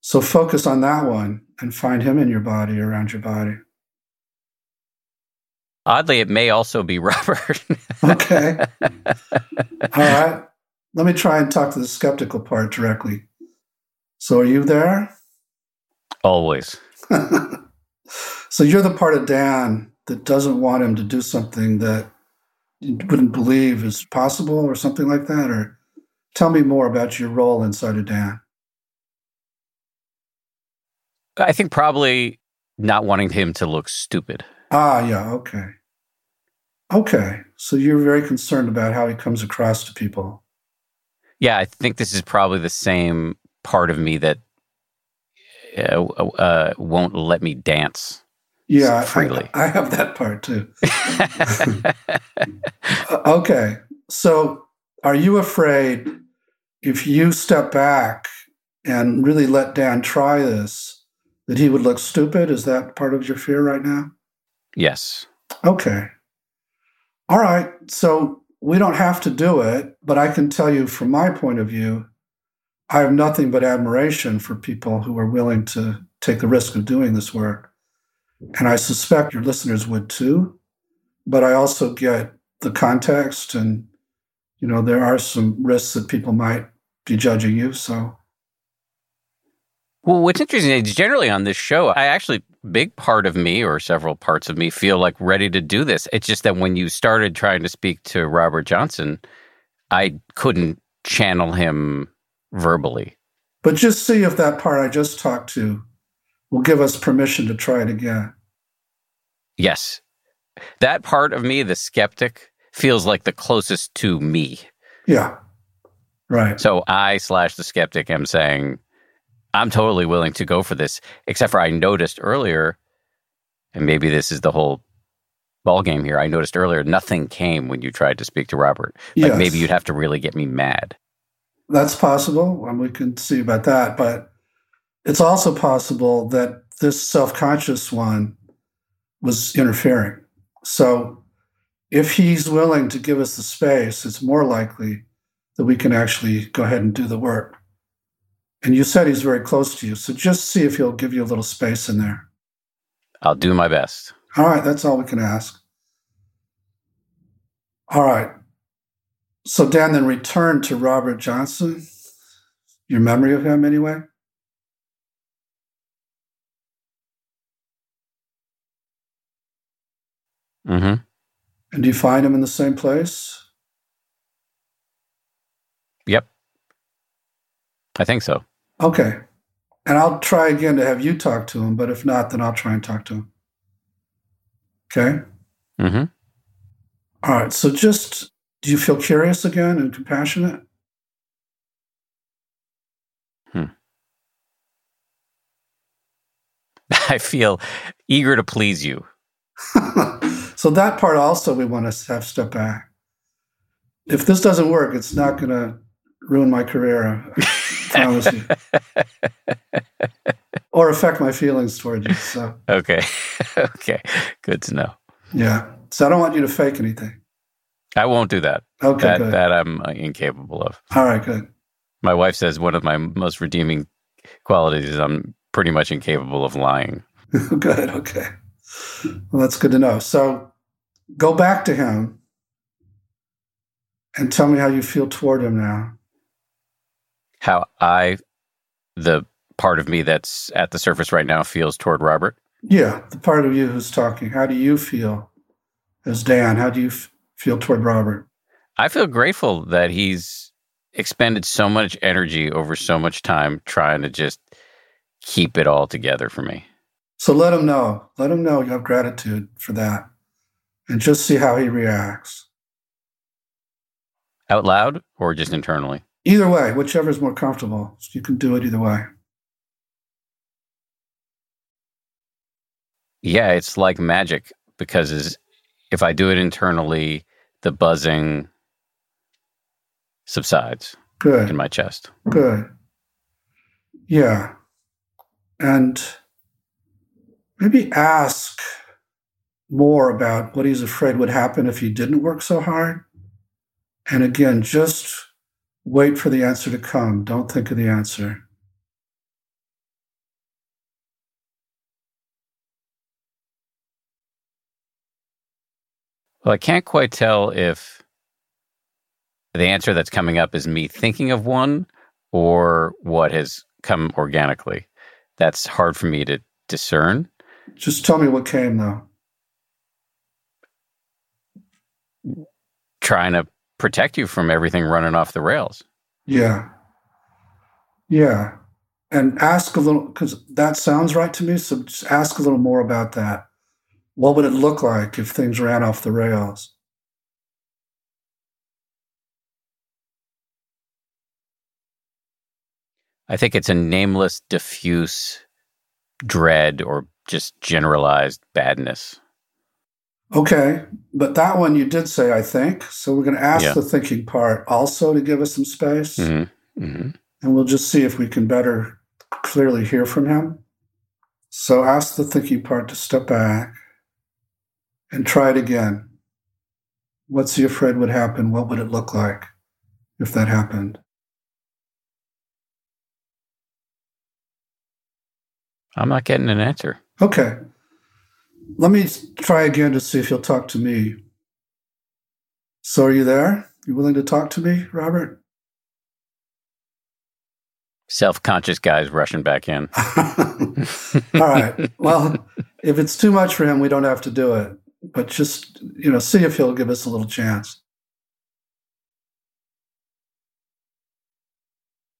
So focus on that one and find him in your body, around your body. Oddly, it may also be Robert. okay. All right. Let me try and talk to the skeptical part directly. So, are you there? Always. so, you're the part of Dan that doesn't want him to do something that you wouldn't believe is possible or something like that? Or tell me more about your role inside of Dan. I think probably not wanting him to look stupid. Ah, yeah, okay. Okay. So you're very concerned about how he comes across to people. Yeah, I think this is probably the same part of me that uh, uh, won't let me dance yeah, freely. I, I have that part too. okay. So are you afraid if you step back and really let Dan try this, that he would look stupid? Is that part of your fear right now? Yes. Okay. All right. So we don't have to do it, but I can tell you from my point of view, I have nothing but admiration for people who are willing to take the risk of doing this work. And I suspect your listeners would too. But I also get the context, and, you know, there are some risks that people might be judging you. So. Well, what's interesting is generally on this show, I actually, big part of me or several parts of me feel like ready to do this. It's just that when you started trying to speak to Robert Johnson, I couldn't channel him verbally. But just see if that part I just talked to will give us permission to try it again. Yes. That part of me, the skeptic, feels like the closest to me. Yeah. Right. So I slash the skeptic am saying, I'm totally willing to go for this, except for I noticed earlier, and maybe this is the whole ball game here. I noticed earlier nothing came when you tried to speak to Robert. Like yes. maybe you'd have to really get me mad. That's possible, and we can see about that. But it's also possible that this self conscious one was interfering. So if he's willing to give us the space, it's more likely that we can actually go ahead and do the work. And you said he's very close to you. So just see if he'll give you a little space in there. I'll do my best. All right. That's all we can ask. All right. So, Dan, then return to Robert Johnson. Your memory of him, anyway? Mm-hmm. And do you find him in the same place? Yep. I think so. Okay. And I'll try again to have you talk to him, but if not, then I'll try and talk to him. Okay? Mm-hmm. All right. So just do you feel curious again and compassionate? Hmm. I feel eager to please you. so that part also we want to have step back. If this doesn't work, it's not going to ruin my career. I promise you. or affect my feelings toward you. So okay, okay, good to know. Yeah. So I don't want you to fake anything. I won't do that. Okay, that, good. that I'm uh, incapable of. All right, good. My wife says one of my most redeeming qualities is I'm pretty much incapable of lying. good. Okay. Well, that's good to know. So go back to him and tell me how you feel toward him now. How I, the part of me that's at the surface right now, feels toward Robert? Yeah, the part of you who's talking. How do you feel as Dan? How do you f- feel toward Robert? I feel grateful that he's expended so much energy over so much time trying to just keep it all together for me. So let him know. Let him know you have gratitude for that and just see how he reacts. Out loud or just internally? Either way, whichever is more comfortable. You can do it either way. Yeah, it's like magic because if I do it internally, the buzzing subsides Good. in my chest. Good. Yeah. And maybe ask more about what he's afraid would happen if he didn't work so hard. And again, just wait for the answer to come. Don't think of the answer. Well, I can't quite tell if the answer that's coming up is me thinking of one or what has come organically. That's hard for me to discern. Just tell me what came, though. Trying to protect you from everything running off the rails. Yeah. Yeah. And ask a little, because that sounds right to me. So just ask a little more about that. What would it look like if things ran off the rails? I think it's a nameless, diffuse dread or just generalized badness. Okay, but that one you did say, I think. So we're going to ask Yeah. the thinking part also to give us some space, Mm-hmm. Mm-hmm. and we'll just see if we can better clearly hear from him. So ask the thinking part to step back and try it again. What's he afraid would happen? What would it look like if that happened? I'm not getting an answer. Okay. Let me try again to see if he'll talk to me. So, are you there? You willing to talk to me, Robert? Self conscious guys rushing back in. All right. Well, if it's too much for him, we don't have to do it. But just, you know, see if he'll give us a little chance.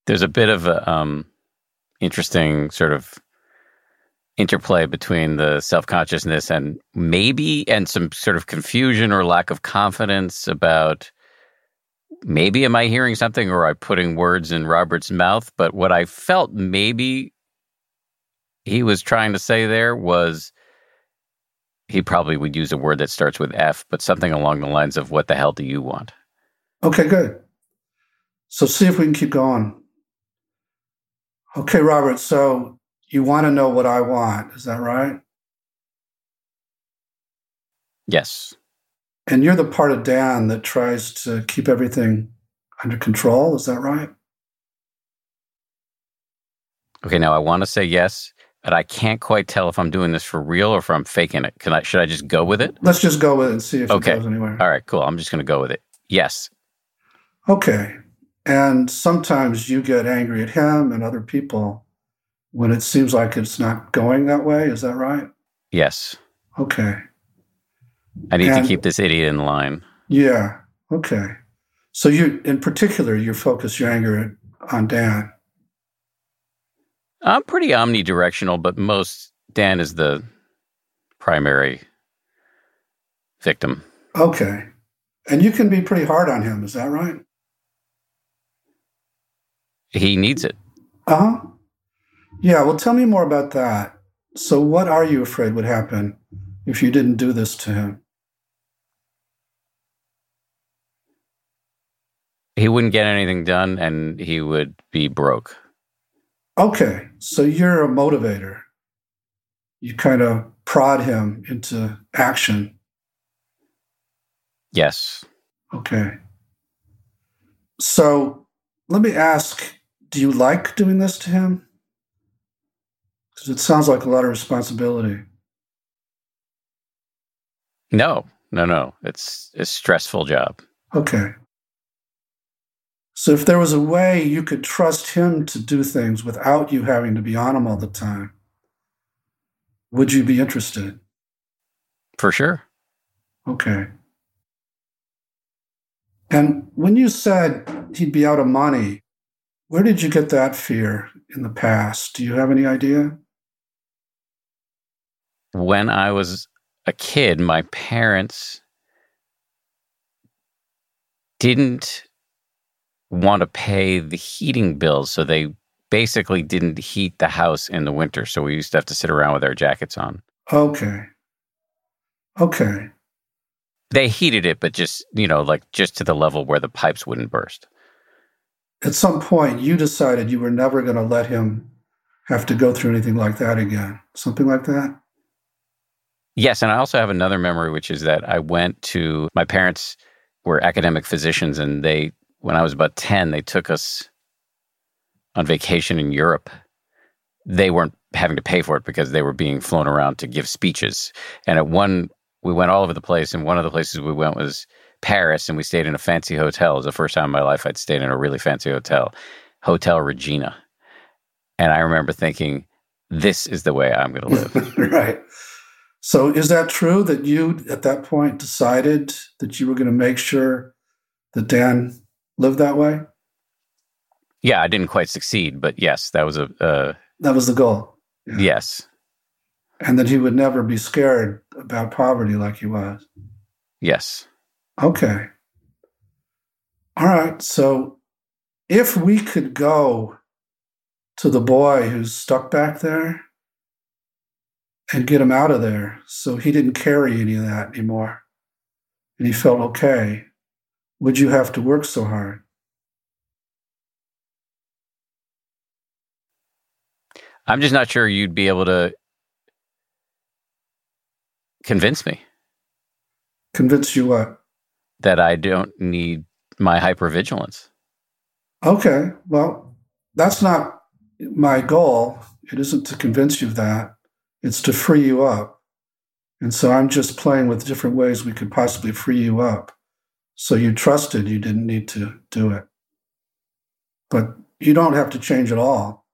There's a bit of a um, interesting sort of interplay between the self consciousness and maybe and some sort of confusion or lack of confidence about maybe am I hearing something or I putting words in Robert's mouth? But what I felt maybe he was trying to say there was he probably would use a word that starts with F, but something along the lines of what the hell do you want? Okay, good. So, see if we can keep going. Okay, Robert. So, you want to know what I want. Is that right? Yes. And you're the part of Dan that tries to keep everything under control. Is that right? Okay, now I want to say yes, but I can't quite tell if I'm doing this for real or if I'm faking it. Can I? Should I just go with it? Let's just go with it and see if Okay. it goes anywhere. All right, cool. I'm just going to go with it. Yes. Okay. And sometimes you get angry at him and other people when it seems like it's not going that way. Is that right? Yes. Okay. I need And- to keep this idiot in line. Yeah. Okay. So you, in particular, you focus your anger on Dan. I'm pretty omnidirectional, but most Dan is the primary victim. Okay. And you can be pretty hard on him. Is that right? He needs it. Uh huh. Yeah. Well, tell me more about that. So, what are you afraid would happen if you didn't do this to him? He wouldn't get anything done and he would be broke. Okay. So, you're a motivator. You kind of prod him into action. Yes. Okay. So, let me ask do you like doing this to him? Because it sounds like a lot of responsibility. No, no, no. It's a stressful job. Okay. So if there was a way you could trust him to do things without you having to be on him all the time, would you be interested? For sure. Okay. And when you said he'd be out of money, where did you get that fear in the past? Do you have any idea? When I was a kid, my parents didn't want to pay the heating bills, so they basically didn't heat the house in the winter. So we used to have to sit around with our jackets on. Okay. Okay. They heated it, but just, you know, like just to the level where the pipes wouldn't burst. At some point, you decided you were never going to let him have to go through anything like that again. Something like that? Yes, and I also have another memory, which is that I went to my parents were academic physicians, and they, when I was about ten, they took us on vacation in Europe. They weren't having to pay for it because they were being flown around to give speeches. And at one, we went all over the place, and one of the places we went was Paris, and we stayed in a fancy hotel. It was the first time in my life I'd stayed in a really fancy hotel, Hotel Regina. And I remember thinking, this is the way I'm going to live. right. So is that true that you at that point decided that you were going to make sure that Dan lived that way? Yeah, I didn't quite succeed, but yes, that was a uh, That was the goal. Yeah. yes, And that he would never be scared about poverty like he was. yes. Okay. All right. So if we could go to the boy who's stuck back there and get him out of there so he didn't carry any of that anymore and he felt okay, would you have to work so hard? I'm just not sure you'd be able to convince me Convince you what? that I don't need my hypervigilance. Okay. Well, that's not my goal. It isn't to convince you of that, it's to free you up. And so I'm just playing with different ways we could possibly free you up. So you trusted you didn't need to do it. But you don't have to change at all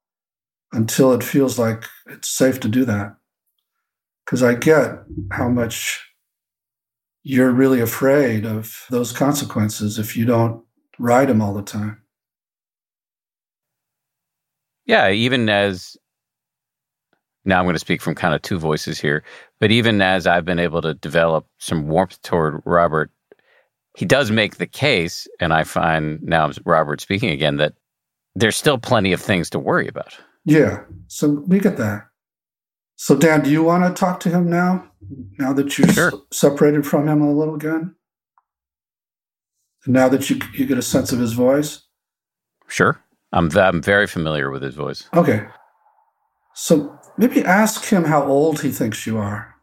until it feels like it's safe to do that. Because I get how much you're really afraid of those consequences if you don't ride them all the time. Yeah, even as now I'm going to speak from kind of two voices here, but even as I've been able to develop some warmth toward Robert, he does make the case, and I find now I'm Robert speaking again, that there's still plenty of things to worry about. Yeah, so we get that. So, Dan, do you want to talk to him now? Now that you're Sure. s- separated from him a little again? Now that you you get a sense of his voice? Sure. I'm, I'm very familiar with his voice. Okay. So maybe ask him how old he thinks you are.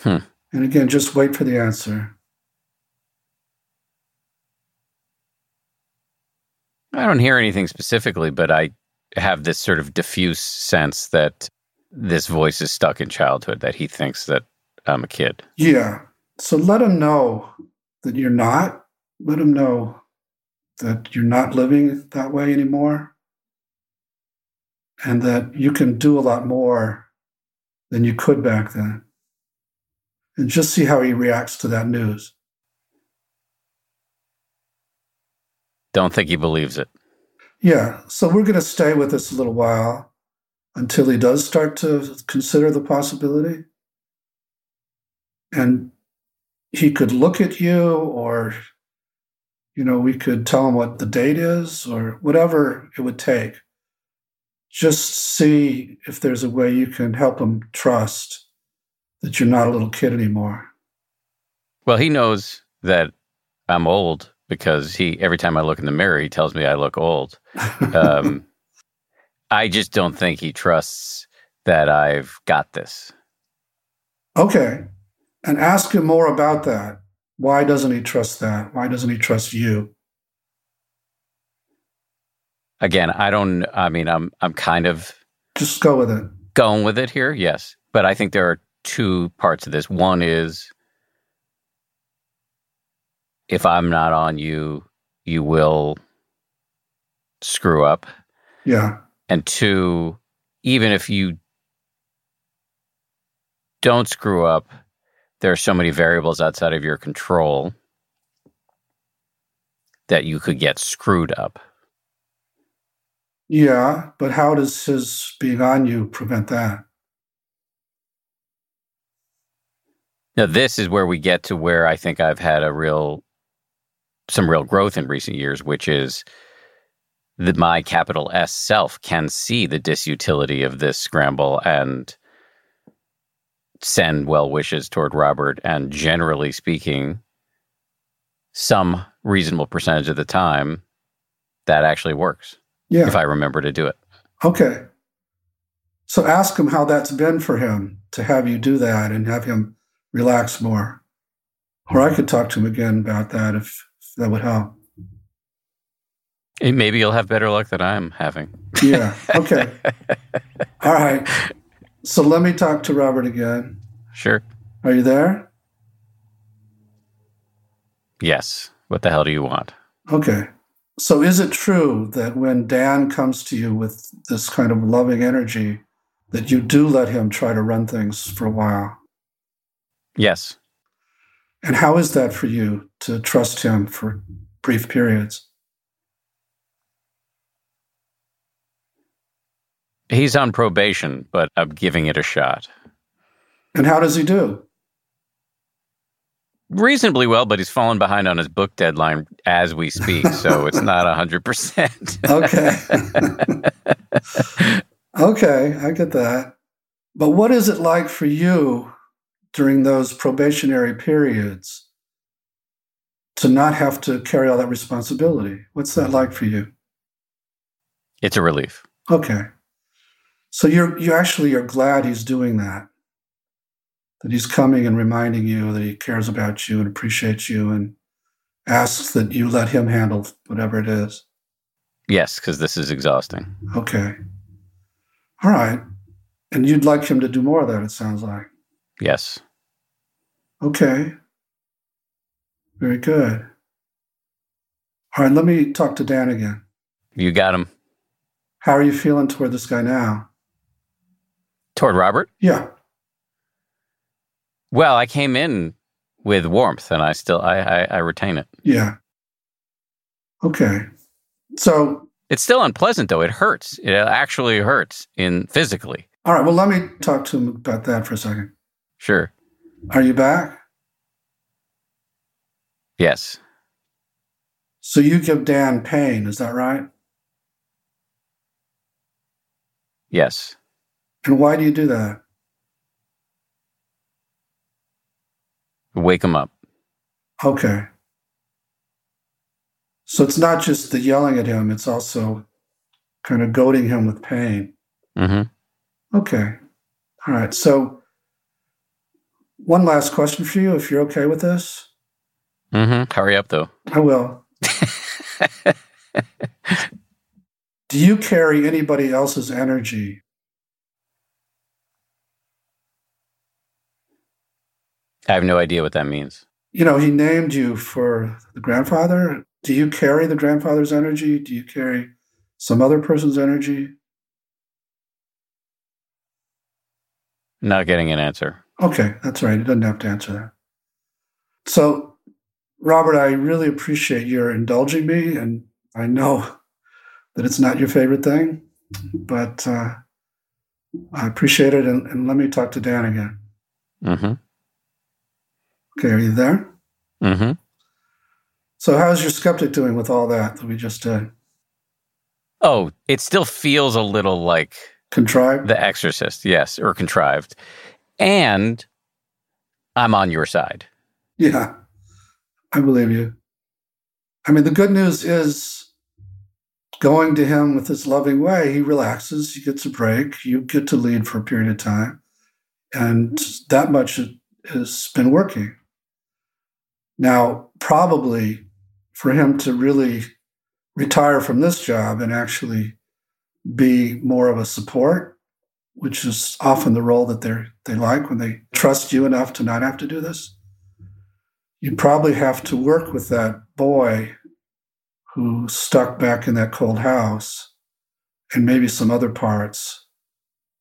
Hmm. And again, just wait for the answer. I don't hear anything specifically, but I have this sort of diffuse sense that this voice is stuck in childhood, that he thinks that I'm a kid. Yeah. So let him know that you're not. Let him know that you're not living that way anymore and that you can do a lot more than you could back then. And just see how he reacts to that news. Don't think he believes it. Yeah. So we're going to stay with this a little while until he does start to consider the possibility. And he could look at you, or, you know, we could tell him what the date is, or whatever it would take. Just see if there's a way you can help him trust that you're not a little kid anymore. Well, he knows that I'm old because he every time I look in the mirror, he tells me I look old. Um, I just don't think he trusts that I've got this. Okay. And ask him more about that. Why doesn't he trust that? Why doesn't he trust you? Again, I don't I mean I'm I'm kind of just go with it. Going with it here, yes. But I think there are two parts of this. One is if I'm not on you, you will screw up. Yeah. And two, even if you don't screw up, there are so many variables outside of your control that you could get screwed up. Yeah, but how does his being on you prevent that? Now, this is where we get to where I think I've had a real, some real growth in recent years, which is that my capital S self can see the disutility of this scramble and send well wishes toward Robert. And generally speaking, some reasonable percentage of the time, that actually works. Yeah. If I remember to do it. Okay. So ask him how that's been for him to have you do that and have him relax more. Or I could talk to him again about that if, if that would help. Maybe you'll have better luck than I'm having. Yeah. Okay. All right. So let me talk to Robert again. Sure. Are you there? Yes. What the hell do you want? Okay. So is it true that when Dan comes to you with this kind of loving energy, that you do let him try to run things for a while? Yes. And how is that for you to trust him for brief periods? He's on probation, but I'm giving it a shot. And how does he do? Reasonably well, but he's fallen behind on his book deadline as we speak, so it's not 100%. okay. okay, I get that. But what is it like for you during those probationary periods to not have to carry all that responsibility? What's that like for you? It's a relief. Okay. So you're you actually are glad he's doing that. That he's coming and reminding you that he cares about you and appreciates you and asks that you let him handle whatever it is. Yes, because this is exhausting. Okay. All right. And you'd like him to do more of that, it sounds like. Yes. Okay. Very good. All right, let me talk to Dan again. You got him. How are you feeling toward this guy now? Toward Robert? Yeah. Well, I came in with warmth and I still I, I, I retain it. Yeah. Okay. So it's still unpleasant though. It hurts. It actually hurts in physically. All right. Well, let me talk to him about that for a second. Sure. Are you back? Yes. So you give Dan pain, is that right? Yes. And why do you do that? Wake him up. Okay. So it's not just the yelling at him, it's also kind of goading him with pain. Mm-hmm. Okay. All right. So one last question for you, if you're okay with this. Mm-hmm. Hurry up though. I will. Do you carry anybody else's energy? I have no idea what that means. You know, he named you for the grandfather. Do you carry the grandfather's energy? Do you carry some other person's energy? Not getting an answer. Okay, that's right. He doesn't have to answer that. So, Robert, I really appreciate your indulging me, and I know that it's not your favorite thing, but uh, I appreciate it. And, and, let me talk to Dan again. Mm-hmm. Okay, are you there? Mm-hmm. So, how's your skeptic doing with all that that we just did? Oh, it still feels a little like contrived. The Exorcist, yes, or contrived. And I'm on your side. Yeah, I believe you. I mean, the good news is going to him with his loving way, he relaxes, he gets a break, you get to lead for a period of time. And that much has been working. Now, probably for him to really retire from this job and actually be more of a support, which is often the role that they they like when they trust you enough to not have to do this. You probably have to work with that boy who stuck back in that cold house and maybe some other parts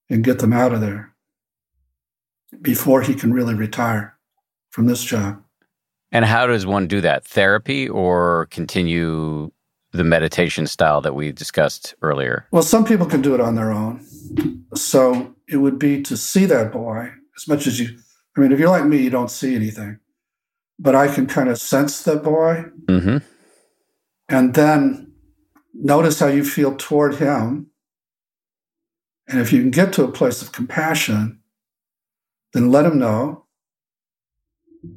and get them out of there before he can really retire from this job. And how does one do that? Therapy or continue the meditation style that we discussed earlier? Well, some people can do it on their own. So it would be to see that boy as much as you. I mean, if you're like me, you don't see anything, but I can kind of sense that boy. Mm-hmm. And then notice how you feel toward him. And if you can get to a place of compassion, then let him know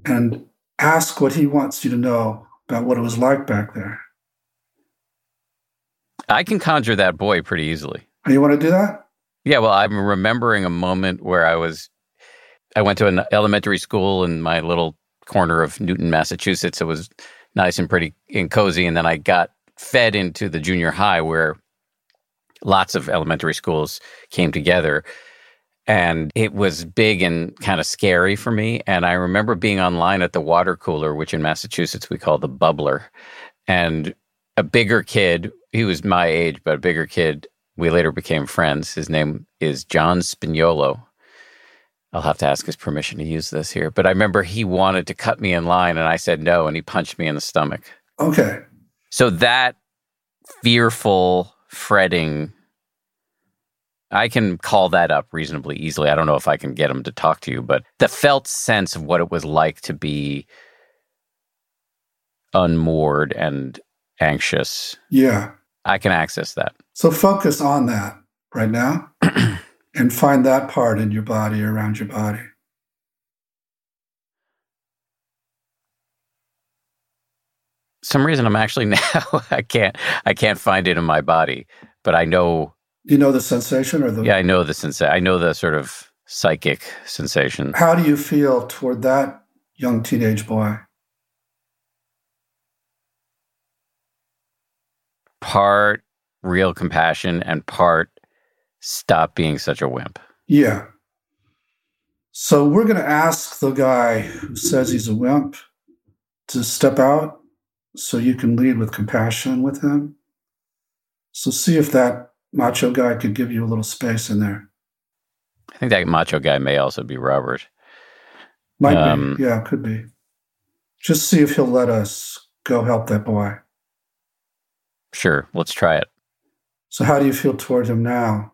and ask what he wants you to know about what it was like back there. I can conjure that boy pretty easily. You want to do that? Yeah, well, I'm remembering a moment where I was, I went to an elementary school in my little corner of Newton, Massachusetts. It was nice and pretty and cozy. And then I got fed into the junior high where lots of elementary schools came together. And it was big and kind of scary for me. And I remember being online at the water cooler, which in Massachusetts we call the bubbler. And a bigger kid, he was my age, but a bigger kid, we later became friends. His name is John Spignolo. I'll have to ask his permission to use this here. But I remember he wanted to cut me in line and I said no, and he punched me in the stomach. Okay. So that fearful fretting, I can call that up reasonably easily. I don't know if I can get him to talk to you, but the felt sense of what it was like to be unmoored and anxious. Yeah. I can access that. So focus on that right now. and find that part in your body around your body. Some reason I'm actually now I can't I can't find it in my body, but I know you know the sensation or the Yeah, I know the sensation. I know the sort of psychic sensation. How do you feel toward that young teenage boy? Part real compassion and part stop being such a wimp. Yeah. So we're going to ask the guy who says he's a wimp to step out so you can lead with compassion with him. So see if that macho guy could give you a little space in there. I think that macho guy may also be Robert. Might um, be. Yeah, could be. Just see if he'll let us go help that boy. Sure, let's try it. So, how do you feel toward him now?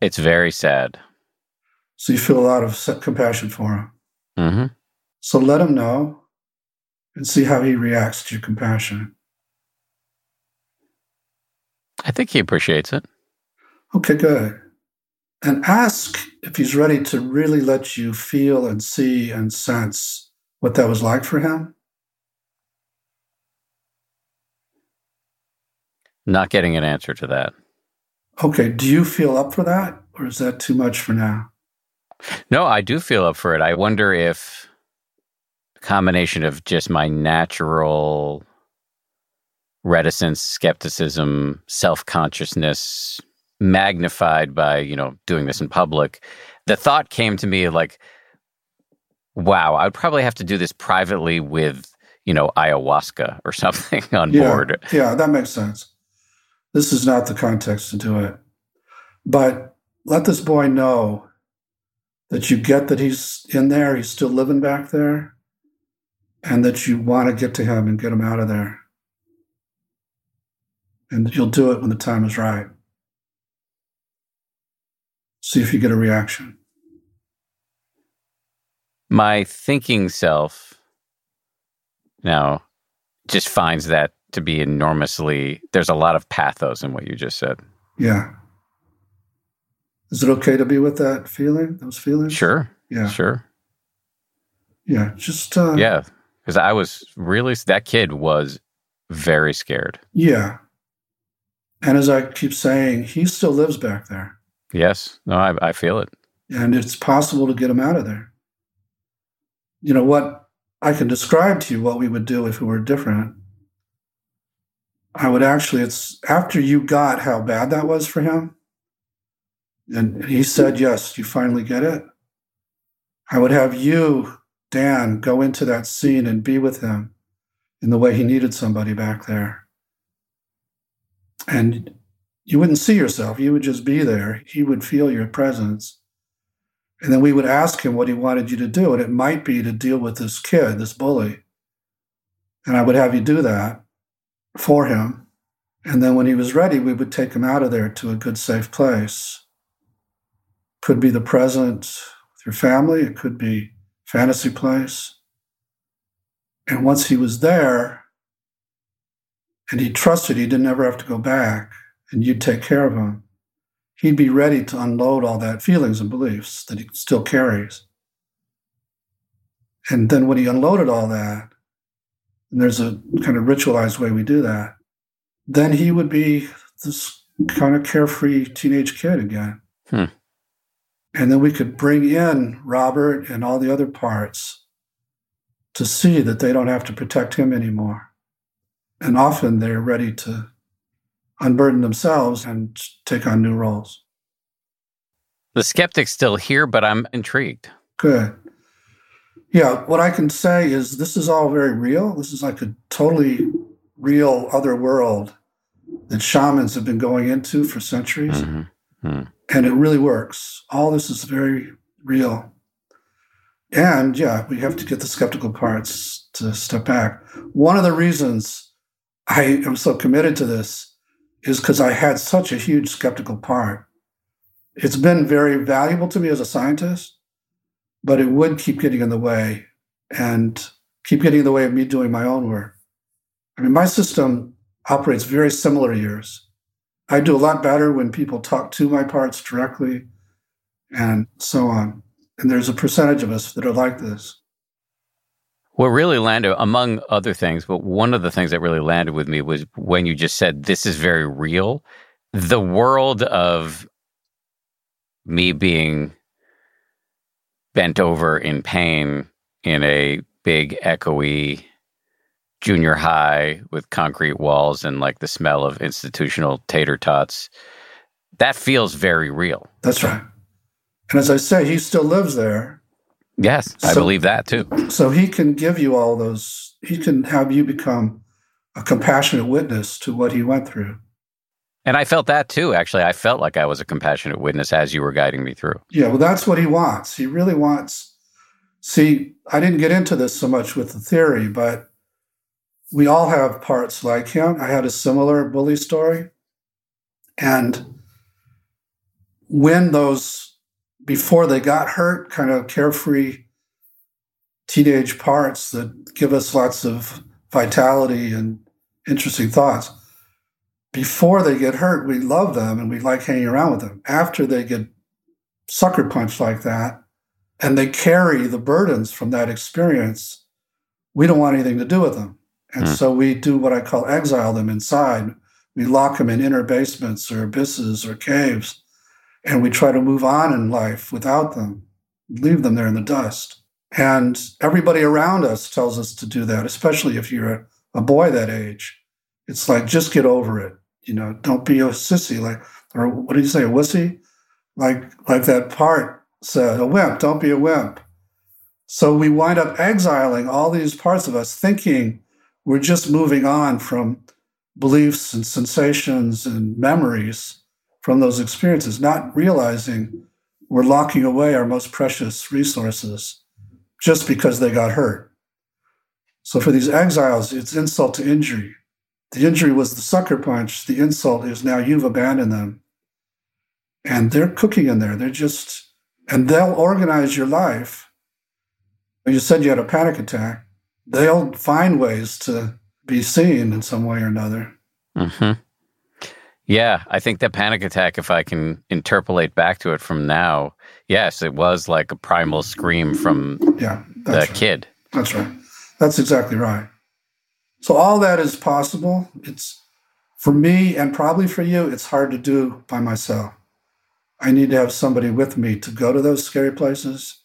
It's very sad. So you feel a lot of compassion for him. Mm-hmm. So let him know and see how he reacts to your compassion. I think he appreciates it. Okay, good. And ask if he's ready to really let you feel and see and sense what that was like for him. Not getting an answer to that. Okay. Do you feel up for that, or is that too much for now? No, I do feel up for it. I wonder if combination of just my natural reticence, skepticism, self consciousness magnified by, you know, doing this in public. The thought came to me like, wow, I would probably have to do this privately with, you know, ayahuasca or something on yeah, board. Yeah, that makes sense. This is not the context to do it. But let this boy know that you get that he's in there, he's still living back there, and that you want to get to him and get him out of there. And you'll do it when the time is right. See if you get a reaction. My thinking self now just finds that to be enormously, there's a lot of pathos in what you just said. Yeah. Is it okay to be with that feeling, those feelings? Sure. Yeah. Sure. Yeah. Just, uh, yeah. Because I was really, that kid was very scared. Yeah. And as I keep saying, he still lives back there. Yes. No, I, I feel it. And it's possible to get him out of there. You know, what I can describe to you what we would do if it were different. I would actually, it's after you got how bad that was for him, and he said, Yes, you finally get it. I would have you, Dan, go into that scene and be with him in the way he needed somebody back there. And you wouldn't see yourself, you would just be there. He would feel your presence. And then we would ask him what he wanted you to do. And it might be to deal with this kid, this bully. And I would have you do that for him. And then when he was ready, we would take him out of there to a good, safe place. Could be the present with your family, it could be fantasy place. And once he was there and he trusted he didn't ever have to go back and you'd take care of him, he'd be ready to unload all that feelings and beliefs that he still carries. And then when he unloaded all that, and there's a kind of ritualized way we do that, then he would be this kind of carefree teenage kid again. Hmm. And then we could bring in Robert and all the other parts to see that they don't have to protect him anymore. And often they're ready to unburden themselves and take on new roles. The skeptic's still here, but I'm intrigued. Good. Yeah, what I can say is this is all very real. This is like a totally real other world that shamans have been going into for centuries. Mm-hmm. Mm-hmm. And it really works. All this is very real. And yeah, we have to get the skeptical parts to step back. One of the reasons I am so committed to this is because I had such a huge skeptical part. It's been very valuable to me as a scientist, but it would keep getting in the way and keep getting in the way of me doing my own work. I mean, my system operates very similar to yours. I do a lot better when people talk to my parts directly and so on. And there's a percentage of us that are like this. What really landed, among other things, but one of the things that really landed with me was when you just said, This is very real. The world of me being bent over in pain in a big, echoey junior high with concrete walls and like the smell of institutional tater tots. That feels very real. That's right. And as I say, he still lives there. Yes, I So- believe that too. So he can give you all those, he can have you become a compassionate witness to what he went through. And I felt that too, actually. I felt like I was a compassionate witness as you were guiding me through. Yeah, well, that's what he wants. He really wants. See, I didn't get into this so much with the theory, but we all have parts like him. I had a similar bully story. And when those, before they got hurt, kind of carefree teenage parts that give us lots of vitality and interesting thoughts, before they get hurt, we love them and we like hanging around with them. After they get sucker punched like that and they carry the burdens from that experience, we don't want anything to do with them. And Hmm. so we do what I call exile them inside. We lock them in inner basements or abysses or caves, and we try to move on in life without them, leave them there in the dust. And everybody around us tells us to do that, especially if you're a, a boy that age. It's like just get over it. You know, don't be a sissy. Like, or what do you say, a wussy? Like, like that part said, a wimp. Don't be a wimp. So we wind up exiling all these parts of us, thinking we're just moving on from beliefs and sensations and memories from those experiences, not realizing we're locking away our most precious resources just because they got hurt. So for these exiles, it's insult to injury. The injury was the sucker punch. The insult is now you've abandoned them. And they're cooking in there. They're just, and they'll organize your life. You said you had a panic attack. They'll find ways to be seen in some way or another. Mm-hmm. Yeah, I think that panic attack, if I can interpolate back to it from now, yes, it was like a primal scream from yeah, the right. kid. That's right. That's exactly right. So all that is possible. It's for me and probably for you, it's hard to do by myself. I need to have somebody with me to go to those scary places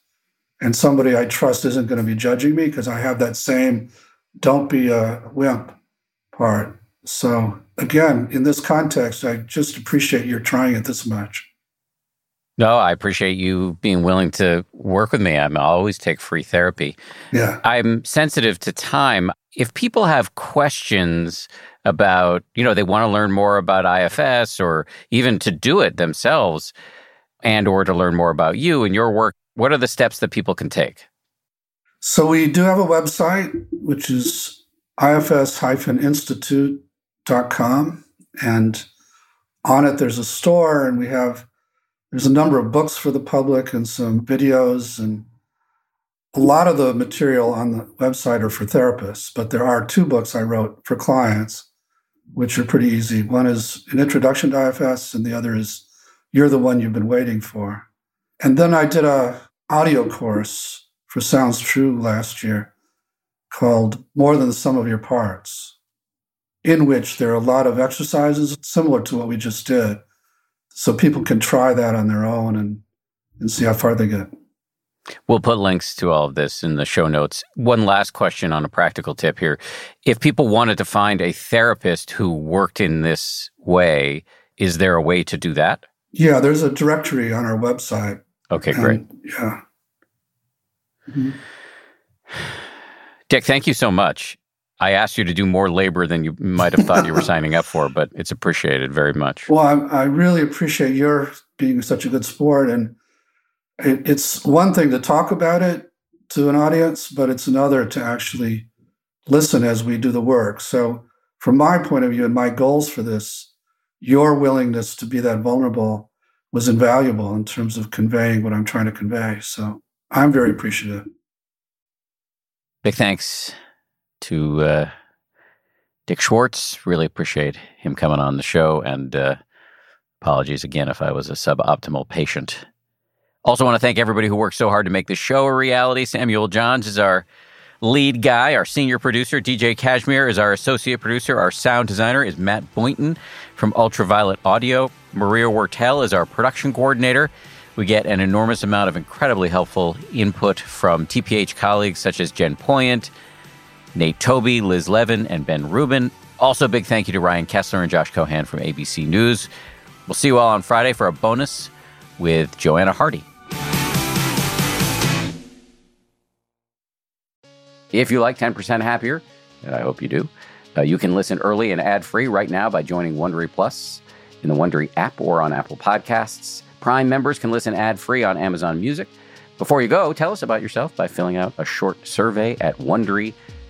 and somebody I trust isn't going to be judging me because I have that same don't be a wimp part. So again, in this context, I just appreciate your trying it this much. No, I appreciate you being willing to work with me. I'm I always take free therapy. Yeah. I'm sensitive to time. If people have questions about, you know, they want to learn more about IFS or even to do it themselves and or to learn more about you and your work, what are the steps that people can take? So we do have a website, which is ifs-institute.com. And on it, there's a store, and we have there's a number of books for the public and some videos. And a lot of the material on the website are for therapists, but there are two books I wrote for clients, which are pretty easy. One is An Introduction to IFS, and the other is You're the One You've Been Waiting For. And then I did a audio course for Sounds True last year called More Than the Sum of Your Parts, in which there are a lot of exercises similar to what we just did. So people can try that on their own and, and see how far they get. We'll put links to all of this in the show notes. One last question on a practical tip here. If people wanted to find a therapist who worked in this way, is there a way to do that? Yeah, there's a directory on our website. Okay, great. And, yeah. Mm-hmm. Dick, thank you so much. I asked you to do more labor than you might have thought you were signing up for, but it's appreciated very much. Well, I, I really appreciate your being such a good sport. And it, it's one thing to talk about it to an audience, but it's another to actually listen as we do the work. So, from my point of view and my goals for this, your willingness to be that vulnerable was invaluable in terms of conveying what I'm trying to convey. So, I'm very appreciative. Big thanks to uh, Dick Schwartz. Really appreciate him coming on the show. And uh, apologies again if I was a suboptimal patient. Also, want to thank everybody who worked so hard to make this show a reality. Samuel Johns is our lead guy, our senior producer. DJ Cashmir is our associate producer. Our sound designer is Matt Boynton from Ultraviolet Audio. Maria Wortel is our production coordinator. We get an enormous amount of incredibly helpful input from TPH colleagues such as Jen Poyant, Nate Toby, Liz Levin, and Ben Rubin. Also, big thank you to Ryan Kessler and Josh Cohan from ABC News. We'll see you all on Friday for a bonus with Joanna Hardy. If you like 10% Happier, and I hope you do, uh, you can listen early and ad free right now by joining Wondery Plus in the Wondery app or on Apple Podcasts. Prime members can listen ad free on Amazon Music. Before you go, tell us about yourself by filling out a short survey at wondery.com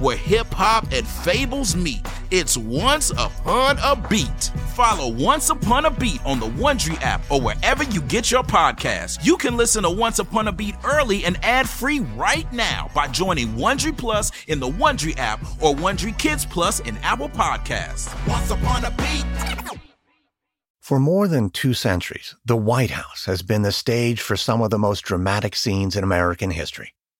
where hip hop and fables meet. It's Once Upon a Beat. Follow Once Upon a Beat on the Wondery app or wherever you get your podcasts. You can listen to Once Upon a Beat early and ad free right now by joining Wondery Plus in the Wondery app or Wondery Kids Plus in Apple Podcasts. Once Upon a Beat. For more than two centuries, the White House has been the stage for some of the most dramatic scenes in American history.